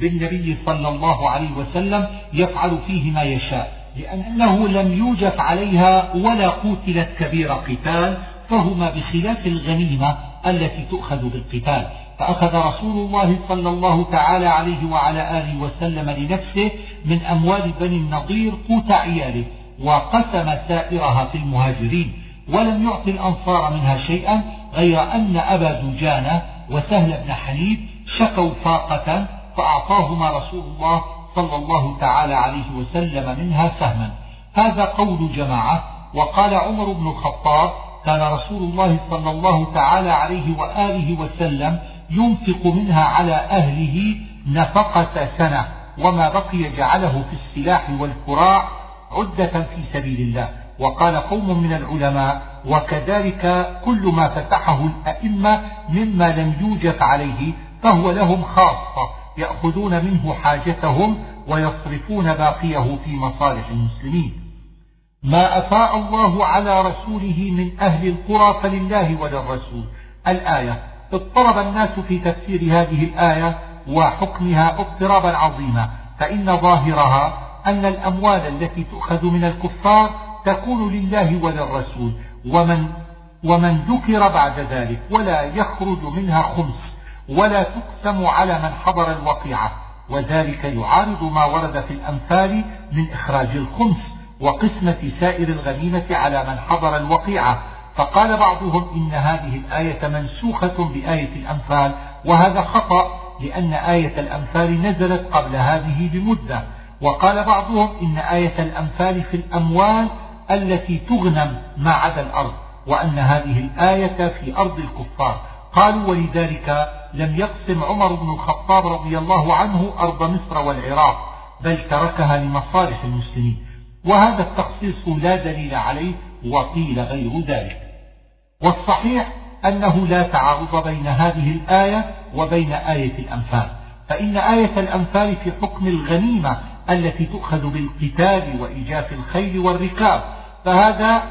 بالنبي صلى الله عليه وسلم يفعل فيه ما يشاء. لأنه لم يوجف عليها ولا قتلت كبير قتال فهما بخلاف الغنيمة التي تؤخذ بالقتال. فأخذ رسول الله صلى الله تعالى عليه وعلى آله وسلم لنفسه من أموال بني النضير قوت عياله وقسم سائرها في المهاجرين. ولم يعطي الأنصار منها شيئا غير أن أبا دجانة وسهل بن حنيف شكوا فاقة فأعطاهما رسول الله صلى الله تعالى عليه وسلم منها سهما. هذا قول جماعة. وقال عمر بن الخطاب كان رسول الله صلى الله تعالى عليه وآله وسلم ينفق منها على أهله نفقة سنة وما بقي جعله في السلاح والكراع عدة في سبيل الله. وقال قوم من العلماء وكذلك كل ما فتحه الأئمة مما لم يوجد عليه فهو لهم خاصة يأخذون منه حاجتهم ويصرفون باقيه في مصالح المسلمين. ما أفاء الله على رسوله من أهل القرى فلله وللرسول. الآية اضطرب الناس في تفسير هذه الآية وحكمها اضطرابا عظيما فإن ظاهرها أن الأموال التي تؤخذ من الكفار تكون لله وللرسول ومن ومن ذكر بعد ذلك ولا يخرج منها خمس ولا تقسم على من حضر الوقيعة وذلك يعارض ما ورد في الأمثال من إخراج الخمس وقسمة سائر الغنيمة على من حضر الوقيعة. فقال بعضهم إن هذه الآية منسوخة بآية الأنفال وهذا خطأ لأن آية الأنفال نزلت قبل هذه بمدة. وقال بعضهم إن آية الأنفال في الأموال التي تغنم ما عدا الأرض وأن هذه الآية في أرض الكفار. قالوا ولذلك لم يقسم عمر بن الخطاب رضي الله عنه أرض مصر والعراق بل تركها لمصالح المسلمين. وهذا التخصيص لا دليل عليه وقيل غير ذلك. والصحيح أنه لا تعارض بين هذه الآية وبين آية الأنفال. فإن آية الأنفال في حكم الغنيمة التي تؤخذ بالقتال وإيجاف الخيل والركاب فهذا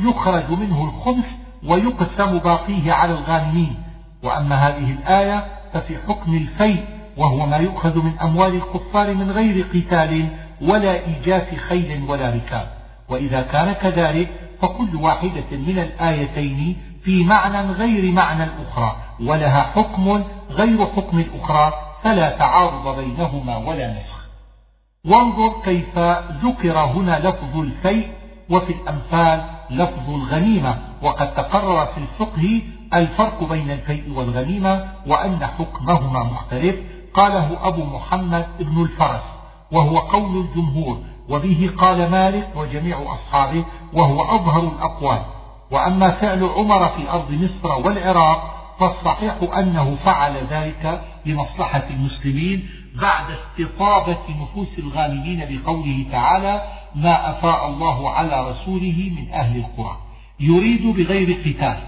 يخرج منه الخمس ويقسم باقيه على الغانمين. وأما هذه الآية ففي حكم الفيء وهو ما يؤخذ من أموال الكفار من غير قتال ولا إيجاف خيل ولا ركاب. وإذا كان كذلك فكل واحدة من الآيتين في معنى غير معنى الأخرى ولها حكم غير حكم الأخرى فلا تعارض بينهما ولا نسخ. وانظر كيف ذكر هنا لفظ الفيء وفي الأمثال لفظ الغنيمة وقد تقرر في الفقه الفرق بين الفيء والغنيمة وأن حكمهما مختلف. قاله أبو محمد بن الفرس وهو قول الجمهور وبه قال مالك وجميع أصحابه وهو أظهر الأقوال. وأما فعل عمر في أرض مصر والعراق فالصحيح أنه فعل ذلك لمصلحة المسلمين بعد استطابة نفوس الغانمين بقوله تعالى ما أفاء الله على رسوله من أهل القرى. يريد بغير قتال.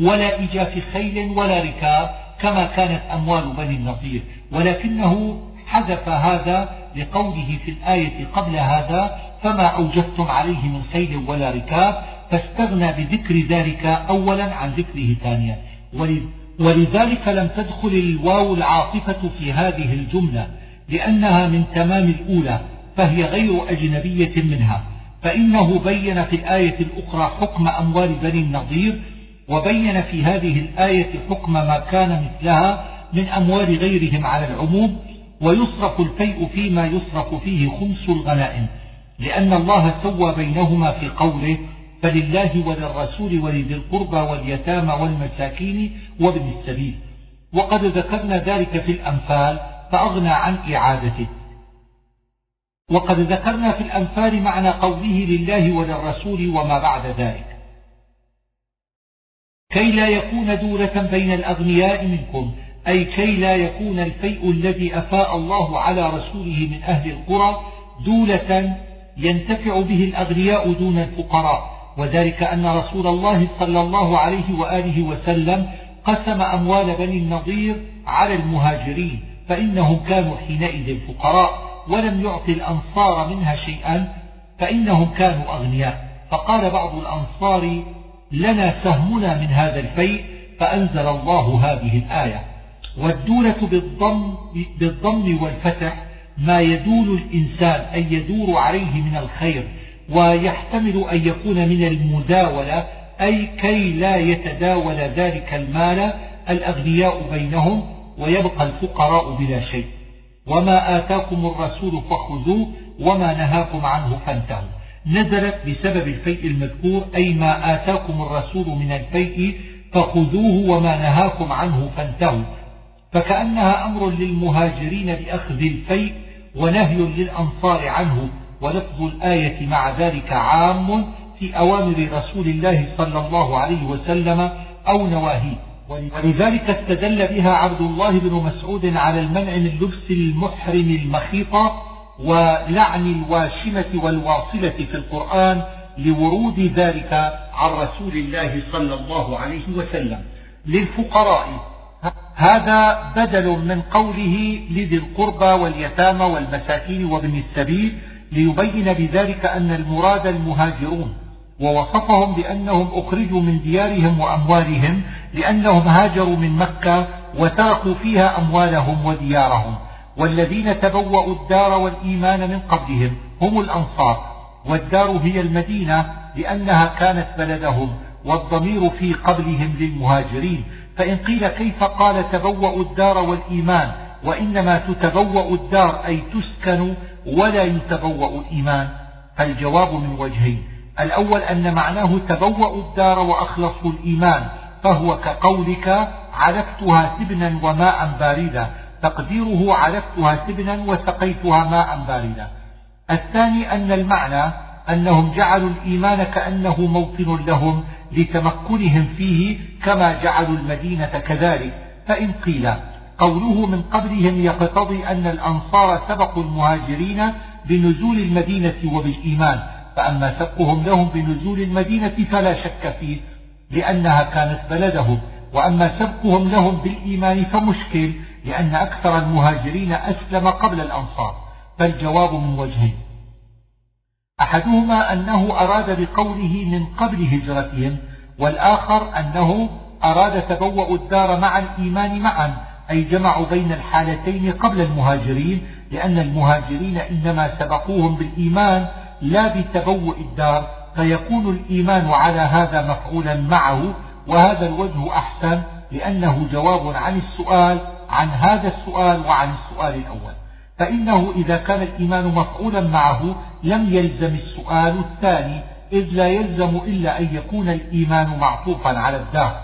ولا إجاف خيل ولا ركاب كما كانت أموال بني النضير. ولكنه حذف هذا لقوله في الآية قبل هذا فما أوجدتم عليه من خيل ولا ركاب فاستغنى بذكر ذلك أولا عن ذكره ثانيا. ولذلك لم تدخل الواو العاطفة في هذه الجملة لأنها من تمام الأولى. فهي غير أجنبية منها فإنه بين في الآية الأخرى حكم أموال بني النضير وبين في هذه الآية حكم ما كان مثلها من أموال غيرهم على العموم ويصرف الفيء فيما يصرف فيه خمس الغنائم لأن الله سوى بينهما في قوله فلله وللرسول ولذي القربى واليتامى والمساكين وابن السبيل وقد ذكرنا ذلك في الأنفال فأغنى عن إعادته. وقد ذكرنا في الأنفال معنى قوله لله وللرسول وما بعد ذلك. كي لا يكون دولة بين الأغنياء منكم أي كي لا يكون الفيء الذي أفاء الله على رسوله من أهل القرى دولة ينتفع به الأغنياء دون الفقراء. وذلك أن رسول الله صلى الله عليه وآله وسلم قسم أموال بني النضير على المهاجرين فإنهم كانوا حينئذ فقراء ولم يعطي الأنصار منها شيئا فإنهم كانوا أغنياء. فقال بعض الأنصار لنا سهمنا من هذا الفيء فأنزل الله هذه الآية والدولة بالضم, بالضم والفتح ما يدول الإنسان أي يدور عليه من الخير ويحتمل أن يكون من المداولة أي كي لا يتداول ذلك المال الأغنياء بينهم ويبقى الفقراء بلا شيء. وما آتاكم الرسول فخذوه وما نهاكم عنه فانتهوا. نزلت بسبب الفيء المذكور أي ما آتاكم الرسول من الفيء فخذوه وما نهاكم عنه فانتهوا. فكأنها أمر للمهاجرين بأخذ الفيء ونهي للأنصار عنه. ولفظ الآية مع ذلك عام في أوامر رسول الله صلى الله عليه وسلم أو نواهيه. ولذلك استدل بها عبد الله بن مسعود على المنع من لبس المحرم المخيطة ولعن الواشمة والواصلة في القرآن لورود ذلك عن رسول الله صلى الله عليه وسلم. للفقراء هذا بدل من قوله لذي القربى واليتامى والمساكين وابن السبيل ليبين بذلك أن المراد المهاجرون. ووصفهم بأنهم أخرجوا من ديارهم وأموالهم لأنهم هاجروا من مكة وتركوا فيها أموالهم وديارهم. والذين تبوأوا الدار والإيمان من قبلهم هم الأنصار. والدار هي المدينة لأنها كانت بلدهم والضمير في قبلهم للمهاجرين. فإن قيل كيف قال تبوأوا الدار والإيمان وإنما تتبوأ الدار أي تسكن ولا يتبوأ الإيمان؟ فالجواب من وجهين. الأول أن معناه تبوأ الدار وأخلصوا الإيمان فهو كقولك علفتها سبنا وماء باردا تقديره علفتها سبنا وسقيتها ماء باردا. الثاني أن المعنى أنهم جعلوا الإيمان كأنه موطن لهم لتمكنهم فيه كما جعلوا المدينة كذلك. فإن قيل قوله من قبلهم يقتضي أن الأنصار سبقوا المهاجرين بنزول المدينة وبالإيمان. فأما سبقهم لهم بنزول المدينة فلا شك فيه لأنها كانت بلدهم. وأما سبقهم لهم بالإيمان فمشكل لأن أكثر المهاجرين أسلم قبل الأنصار. فالجواب من وجهين. أحدهما أنه أراد بقوله من قبل هجرتهم والآخر أنه أراد تبوأ الدار مع الإيمان معا أي جمعوا بين الحالتين قبل المهاجرين لأن المهاجرين إنما سبقوهم بالإيمان لا بتبوء الدار فيكون الإيمان على هذا مفعولا معه وهذا الوجه أحسن لأنه جواب عن السؤال عن هذا السؤال وعن السؤال الأول. فإنه إذا كان الإيمان مفعولا معه لم يلزم السؤال الثاني إذ لا يلزم إلا أن يكون الإيمان معطوفا على الدار.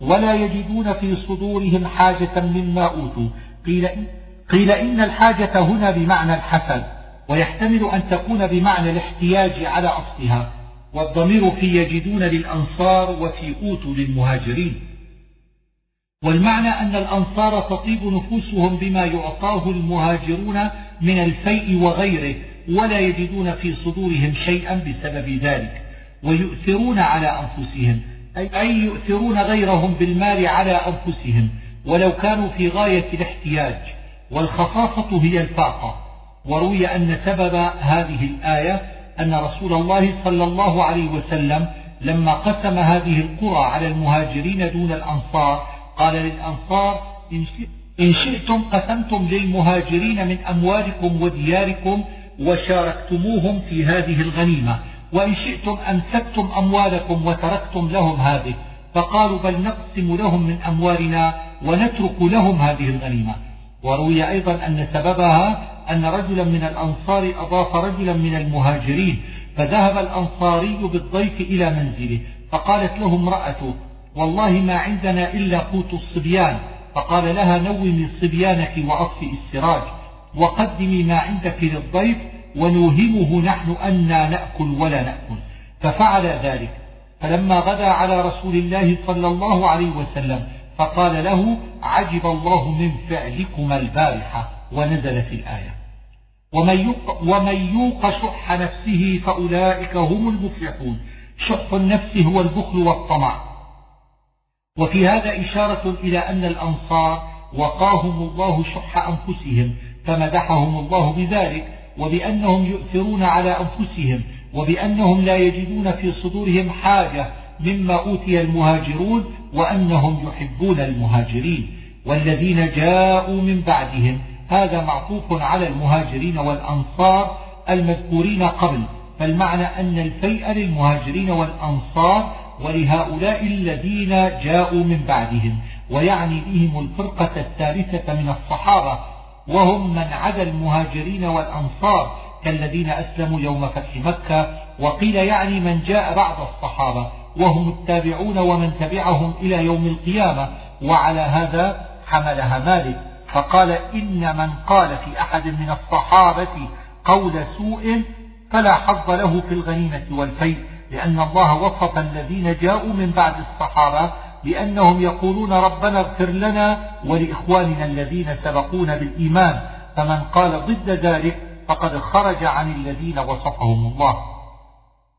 ولا يجدون في صدورهم حاجة مما أوتوا. قيل, قيل إن الحاجة هنا بمعنى الحسد. ويحتمل أن تكون بمعنى الاحتياج على أصلها والضمير في يجدون للأنصار وفي أوتوا للمهاجرين. والمعنى أن الأنصار تطيب نفوسهم بما يعطاه المهاجرون من الفيء وغيره ولا يجدون في صدورهم شيئا بسبب ذلك ويؤثرون على أنفسهم أي يؤثرون غيرهم بالمال على أنفسهم ولو كانوا في غاية الاحتياج. والخصاصة هي الفاقة. وروي أن سبب هذه الآية أن رسول الله صلى الله عليه وسلم لما قسم هذه القرى على المهاجرين دون الأنصار قال للأنصار إن شئتم قسمتم للمهاجرين من أموالكم ودياركم وشاركتموهم في هذه الغنيمة وإن شئتم أمسكتم أموالكم وتركتم لهم هذه فقالوا بل نقسم لهم من أموالنا ونترك لهم هذه الغنيمة. وروي أيضا أن سببها أن رجلا من الأنصار أضاف رجلا من المهاجرين فذهب الأنصاري بالضيف إلى منزله فقالت له امرأته والله ما عندنا إلا قوت الصبيان. فقال لها نومي صبيانك وأطفئ السراج وقدمي ما عندك للضيف ونوهمه نحن أنا نأكل ولا نأكل. ففعل ذلك. فلما غدا على رسول الله صلى الله عليه وسلم فقال له عجب الله من فعلكما البارحة ونزلت الآية. ومن يوق, ومن يوق شح نفسه فأولئك هم المفلحون. شح النفس هو البخل والطمع. وفي هذا إشارة إلى أن الأنصار وقاهم الله شح أنفسهم فمدحهم الله بذلك وبأنهم يؤثرون على أنفسهم وبأنهم لا يجدون في صدورهم حاجة مما أوتي المهاجرون وأنهم يحبون المهاجرين والذين جاءوا من بعدهم. هذا معطوف على المهاجرين والأنصار المذكورين قبل. فالمعنى أن الفيء للمهاجرين والأنصار ولهؤلاء الذين جاءوا من بعدهم ويعني بهم الفرقة الثالثة من الصحابة وهم من عدا المهاجرين والأنصار كالذين أسلموا يوم فتح مكة وقيل يعني من جاء بعد الصحابة. وهم التابعون ومن تبعهم إلى يوم القيامة وعلى هذا حملها مالك. فقال إن من قال في أحد من الصحابة قول سوء فلا حظ له في الغنيمة والفيء لأن الله وصف الذين جاءوا من بعد الصحابة بأنهم يقولون ربنا اغفر لنا ولإخواننا الذين سبقونا بالإيمان فمن قال ضد ذلك فقد خرج عن الذين وصفهم الله.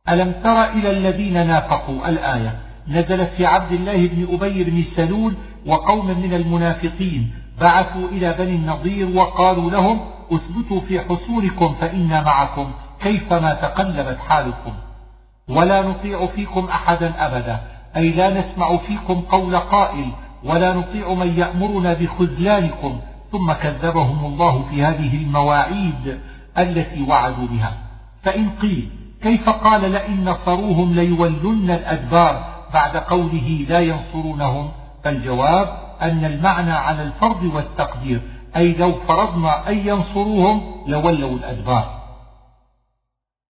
ألم تر إلى الذين نافقوا الآية نزلت في عبد الله بن أبي بن سلول وقوم من المنافقين. بعثوا إلى بني النضير وقالوا لهم اثبتوا في حصولكم فإنا معكم كيفما تقلبت حالكم. ولا نطيع فيكم أحدا أبدا أي لا نسمع فيكم قول قائل ولا نطيع من يأمرنا بخذلانكم. ثم كذبهم الله في هذه المواعيد التي وعدوا بها. فإن قيل كيف قال لئن نصروهم ليولن الأدبار بعد قوله لا ينصرونهم؟ فالجواب أن المعنى على الفرض والتقدير أي لو فرضنا أن ينصروهم لولوا الأدبار.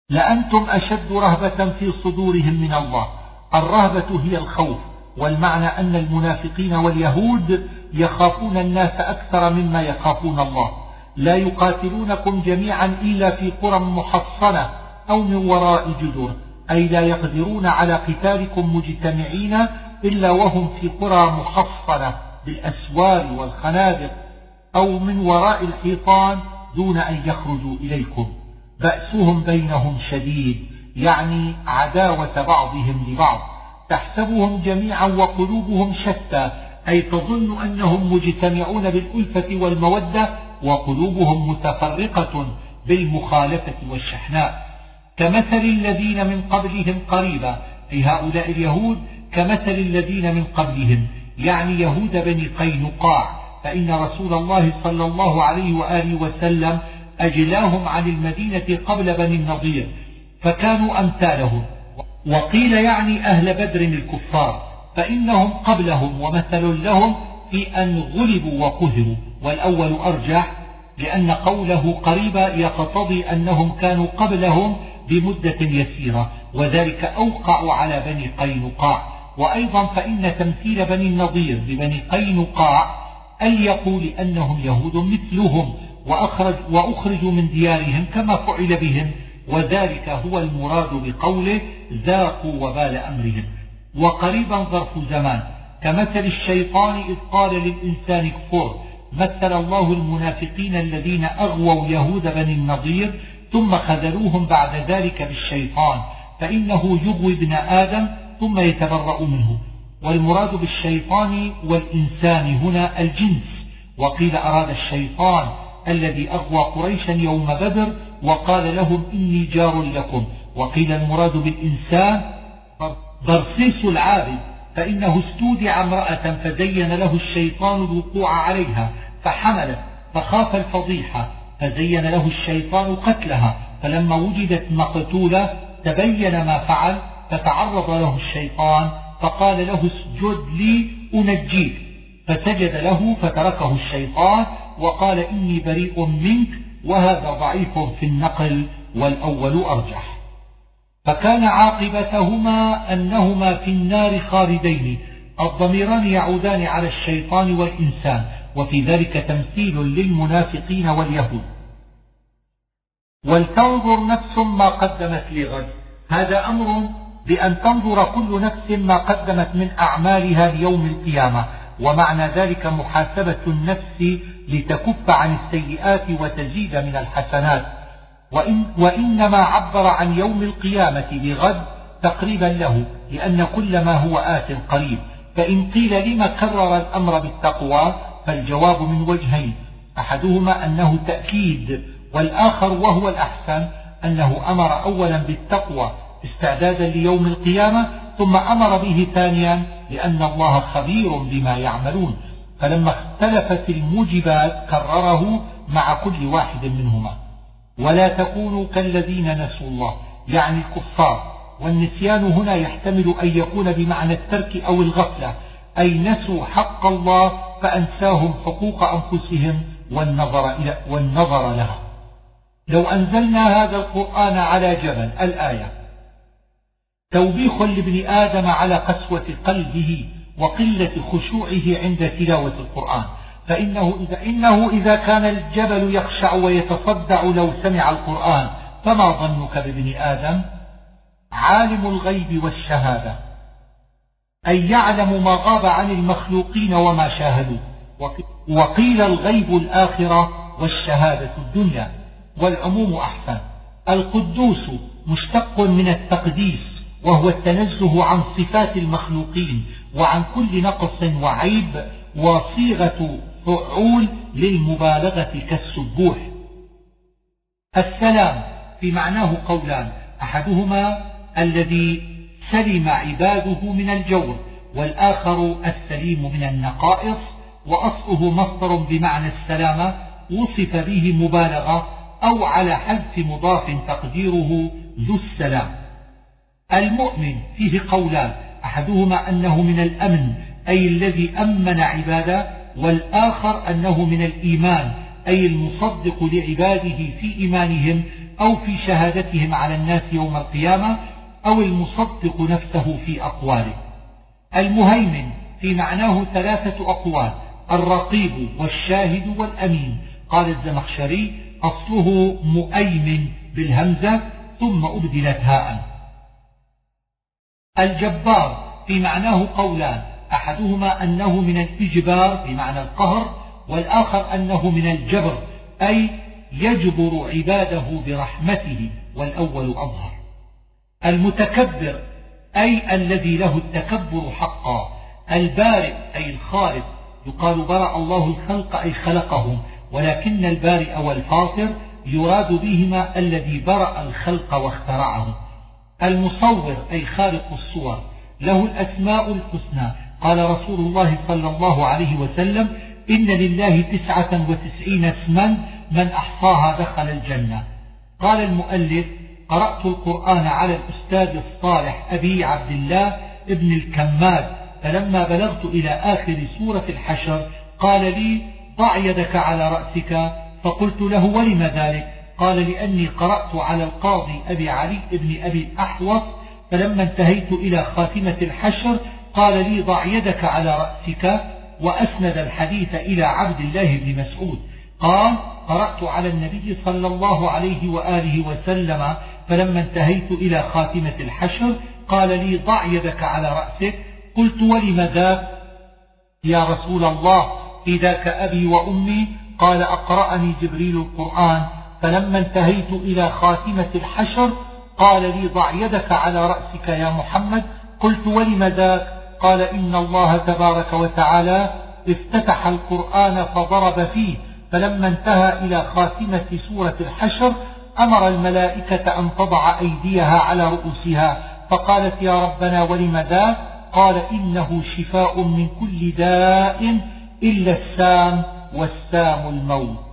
لأنتم أشد رهبة في صدورهم من الله. الرهبة هي الخوف والمعنى أن المنافقين واليهود يخافون الناس أكثر مما يخافون الله. لا يقاتلونكم جميعا إلا في قرى محصنة. أو من وراء جدر أي لا يقدرون على قتالكم مجتمعين إلا وهم في قرى محصنة بالأسوار والخنادق أو من وراء الحيطان دون أن يخرجوا إليكم. بأسهم بينهم شديد يعني عداوة بعضهم لبعض. تحسبهم جميعا وقلوبهم شتى أي تظن أنهم مجتمعون بالألفة والمودة وقلوبهم متفرقة بالمخالفة والشحناء. كمثل الذين من قبلهم قريبا أي هؤلاء اليهود كمثل الذين من قبلهم يعني يهود بني قينقاع فإن رسول الله صلى الله عليه وآله وسلم أجلاهم عن المدينة قبل بني النضير فكانوا أمثالهم. وقيل يعني أهل بدر الكفار فإنهم قبلهم ومثل لهم في أن غلبوا وقهروا والأول أرجح لأن قوله قريبا يقتضي أنهم كانوا قبلهم بمدة يسيرة وذلك أوقع على بني قينقاع. وأيضا فإن تمثيل بني النضير ببني قينقاع أن يقول أنهم يهود مثلهم وأخرج وأخرجوا من ديارهم كما فعل بهم وذلك هو المراد بقوله ذاقوا وبال أمرهم. وقريبا ظرف زمان كمثل الشيطان إذ قال للإنسان كفر مثل الله المنافقين الذين أغووا يهود بني النضير ثم خذلوهم بعد ذلك بالشيطان فإنه يغوي ابن آدم ثم يتبرأ منه. والمراد بالشيطان والإنسان هنا الجنس. وقيل أراد الشيطان الذي أغوى قريشا يوم بدر وقال لهم إني جار لكم. وقيل المراد بالإنسان برسيس العابد فإنه استودع امرأة فزين له الشيطان الوقوع عليها فحملت فخاف الفضيحة فزين له الشيطان قتلها فلما وجدت مقتولة تبين ما فعل فتعرض له الشيطان فقال له اسجد لي أنجيك. فسجد له فتركه الشيطان وقال إني بريء منك وهذا ضعيف في النقل والأول أرجح. فكان عاقبتهما أنهما في النار خالدين الضميران يعودان على الشيطان والإنسان وفي ذلك تمثيل للمنافقين واليهود. ولتنظر نفس ما قدمت لغد هذا أمر بأن تنظر كل نفس ما قدمت من أعمالها ليوم القيامة. ومعنى ذلك محاسبة النفس لتكف عن السيئات وتزيد من الحسنات. وإن وإنما عبر عن يوم القيامة بغد تقريبا له لأن كل ما هو آت قريب. فإن قيل لما كرر الأمر بالتقوى فالجواب من وجهين. أحدهما أنه تأكيد والآخر وهو الأحسن أنه أمر أولا بالتقوى استعدادا ليوم القيامة ثم أمر به ثانيا لأن الله خبير بما يعملون. فلما اختلفت الموجبات كرره مع كل واحد منهما. ولا تكونوا كالذين نسوا الله يعني الكفار. والنسيان هنا يحتمل أن يكون بمعنى الترك أو الغفلة. أي نسوا حق الله فأنساهم حقوق أنفسهم والنظر, إلى والنظر لها. لو أنزلنا هذا القرآن على جبل الآية. توبيخ لابن آدم على قسوة قلبه وقلة خشوعه عند تلاوة القرآن. فإنه إذا, إنه إذا كان الجبل يخشع ويتصدع لو سمع القرآن فما ظنك بابن آدم؟ عالم الغيب والشهادة. أي يعلم ما غاب عن المخلوقين وما شاهدوا. وقيل الغيب الآخرة والشهادة الدنيا. والعموم أحسن. القدوس مشتق من التقديس وهو التنزه عن صفات المخلوقين وعن كل نقص وعيب وصيغة فعول للمبالغة كالسبوح. السلام في معناه قولان أحدهما الذي سلم عباده من الجور والآخر السليم من النقائص وأصله مصدر بمعنى السلامة وصف به مبالغة أو على حذف مضاف تقديره ذو السلام. المؤمن فيه قولان أحدهما أنه من الأمن أي الذي أمن عباده والآخر أنه من الإيمان أي المصدق لعباده في إيمانهم أو في شهادتهم على الناس يوم القيامة أو المصدق نفسه في أقواله. المهيمن في معناه ثلاثة أقوال الرقيب والشاهد والأمين. قال الزمخشري أصله مؤيمن بالهمزة ثم أبدلت هاء الجبار في معناه قولان أحدهما أنه من الإجبار بمعنى القهر والآخر أنه من الجبر أي يجبر عباده برحمته والأول أظهر. المتكبر أي الذي له التكبر حقا البارئ أي الخالق يقال برأ الله الخلق أي خلقهم ولكن البارئ والفاطر يراد بهما الذي برأ الخلق واخترعهم المصور أي خالق الصور له الأسماء الحسنى. قال رسول الله صلى الله عليه وسلم إن لله تسعة وتسعين اسما من أحصاها دخل الجنة. قال المؤلف قرأت القرآن على الأستاذ الصالح أبي عبد الله ابن الكماد فلما بلغت إلى آخر سورة الحشر قال لي ضع يدك على رأسك فقلت له ولم ذلك؟ قال لأني قرأت على القاضي أبي علي ابن أبي الأحوص فلما انتهيت إلى خاتمة الحشر قال لي ضع يدك على رأسك وأسند الحديث إلى عبد الله بن مسعود. قال قرأت على النبي صلى الله عليه وآله وسلم فلما انتهيت إلى خاتمة الحشر قال لي ضع يدك على رأسك. قلت ولم ذاك يا رسول الله إذاك أبي وأمي؟ قال أقرأني جبريل القرآن. فلما انتهيت إلى خاتمة الحشر قال لي ضع يدك على رأسك يا محمد. قلت ولم ذاك؟ قال إن الله تبارك وتعالى افتتح القرآن فضرب فيه. فلما انتهى إلى خاتمة سورة الحشر أمر الملائكة أن تضع أيديها على رؤوسها. فقالت يا ربنا ولم ذاك؟ قال إنه شفاء من كل داء. إلا السام والسام الموت.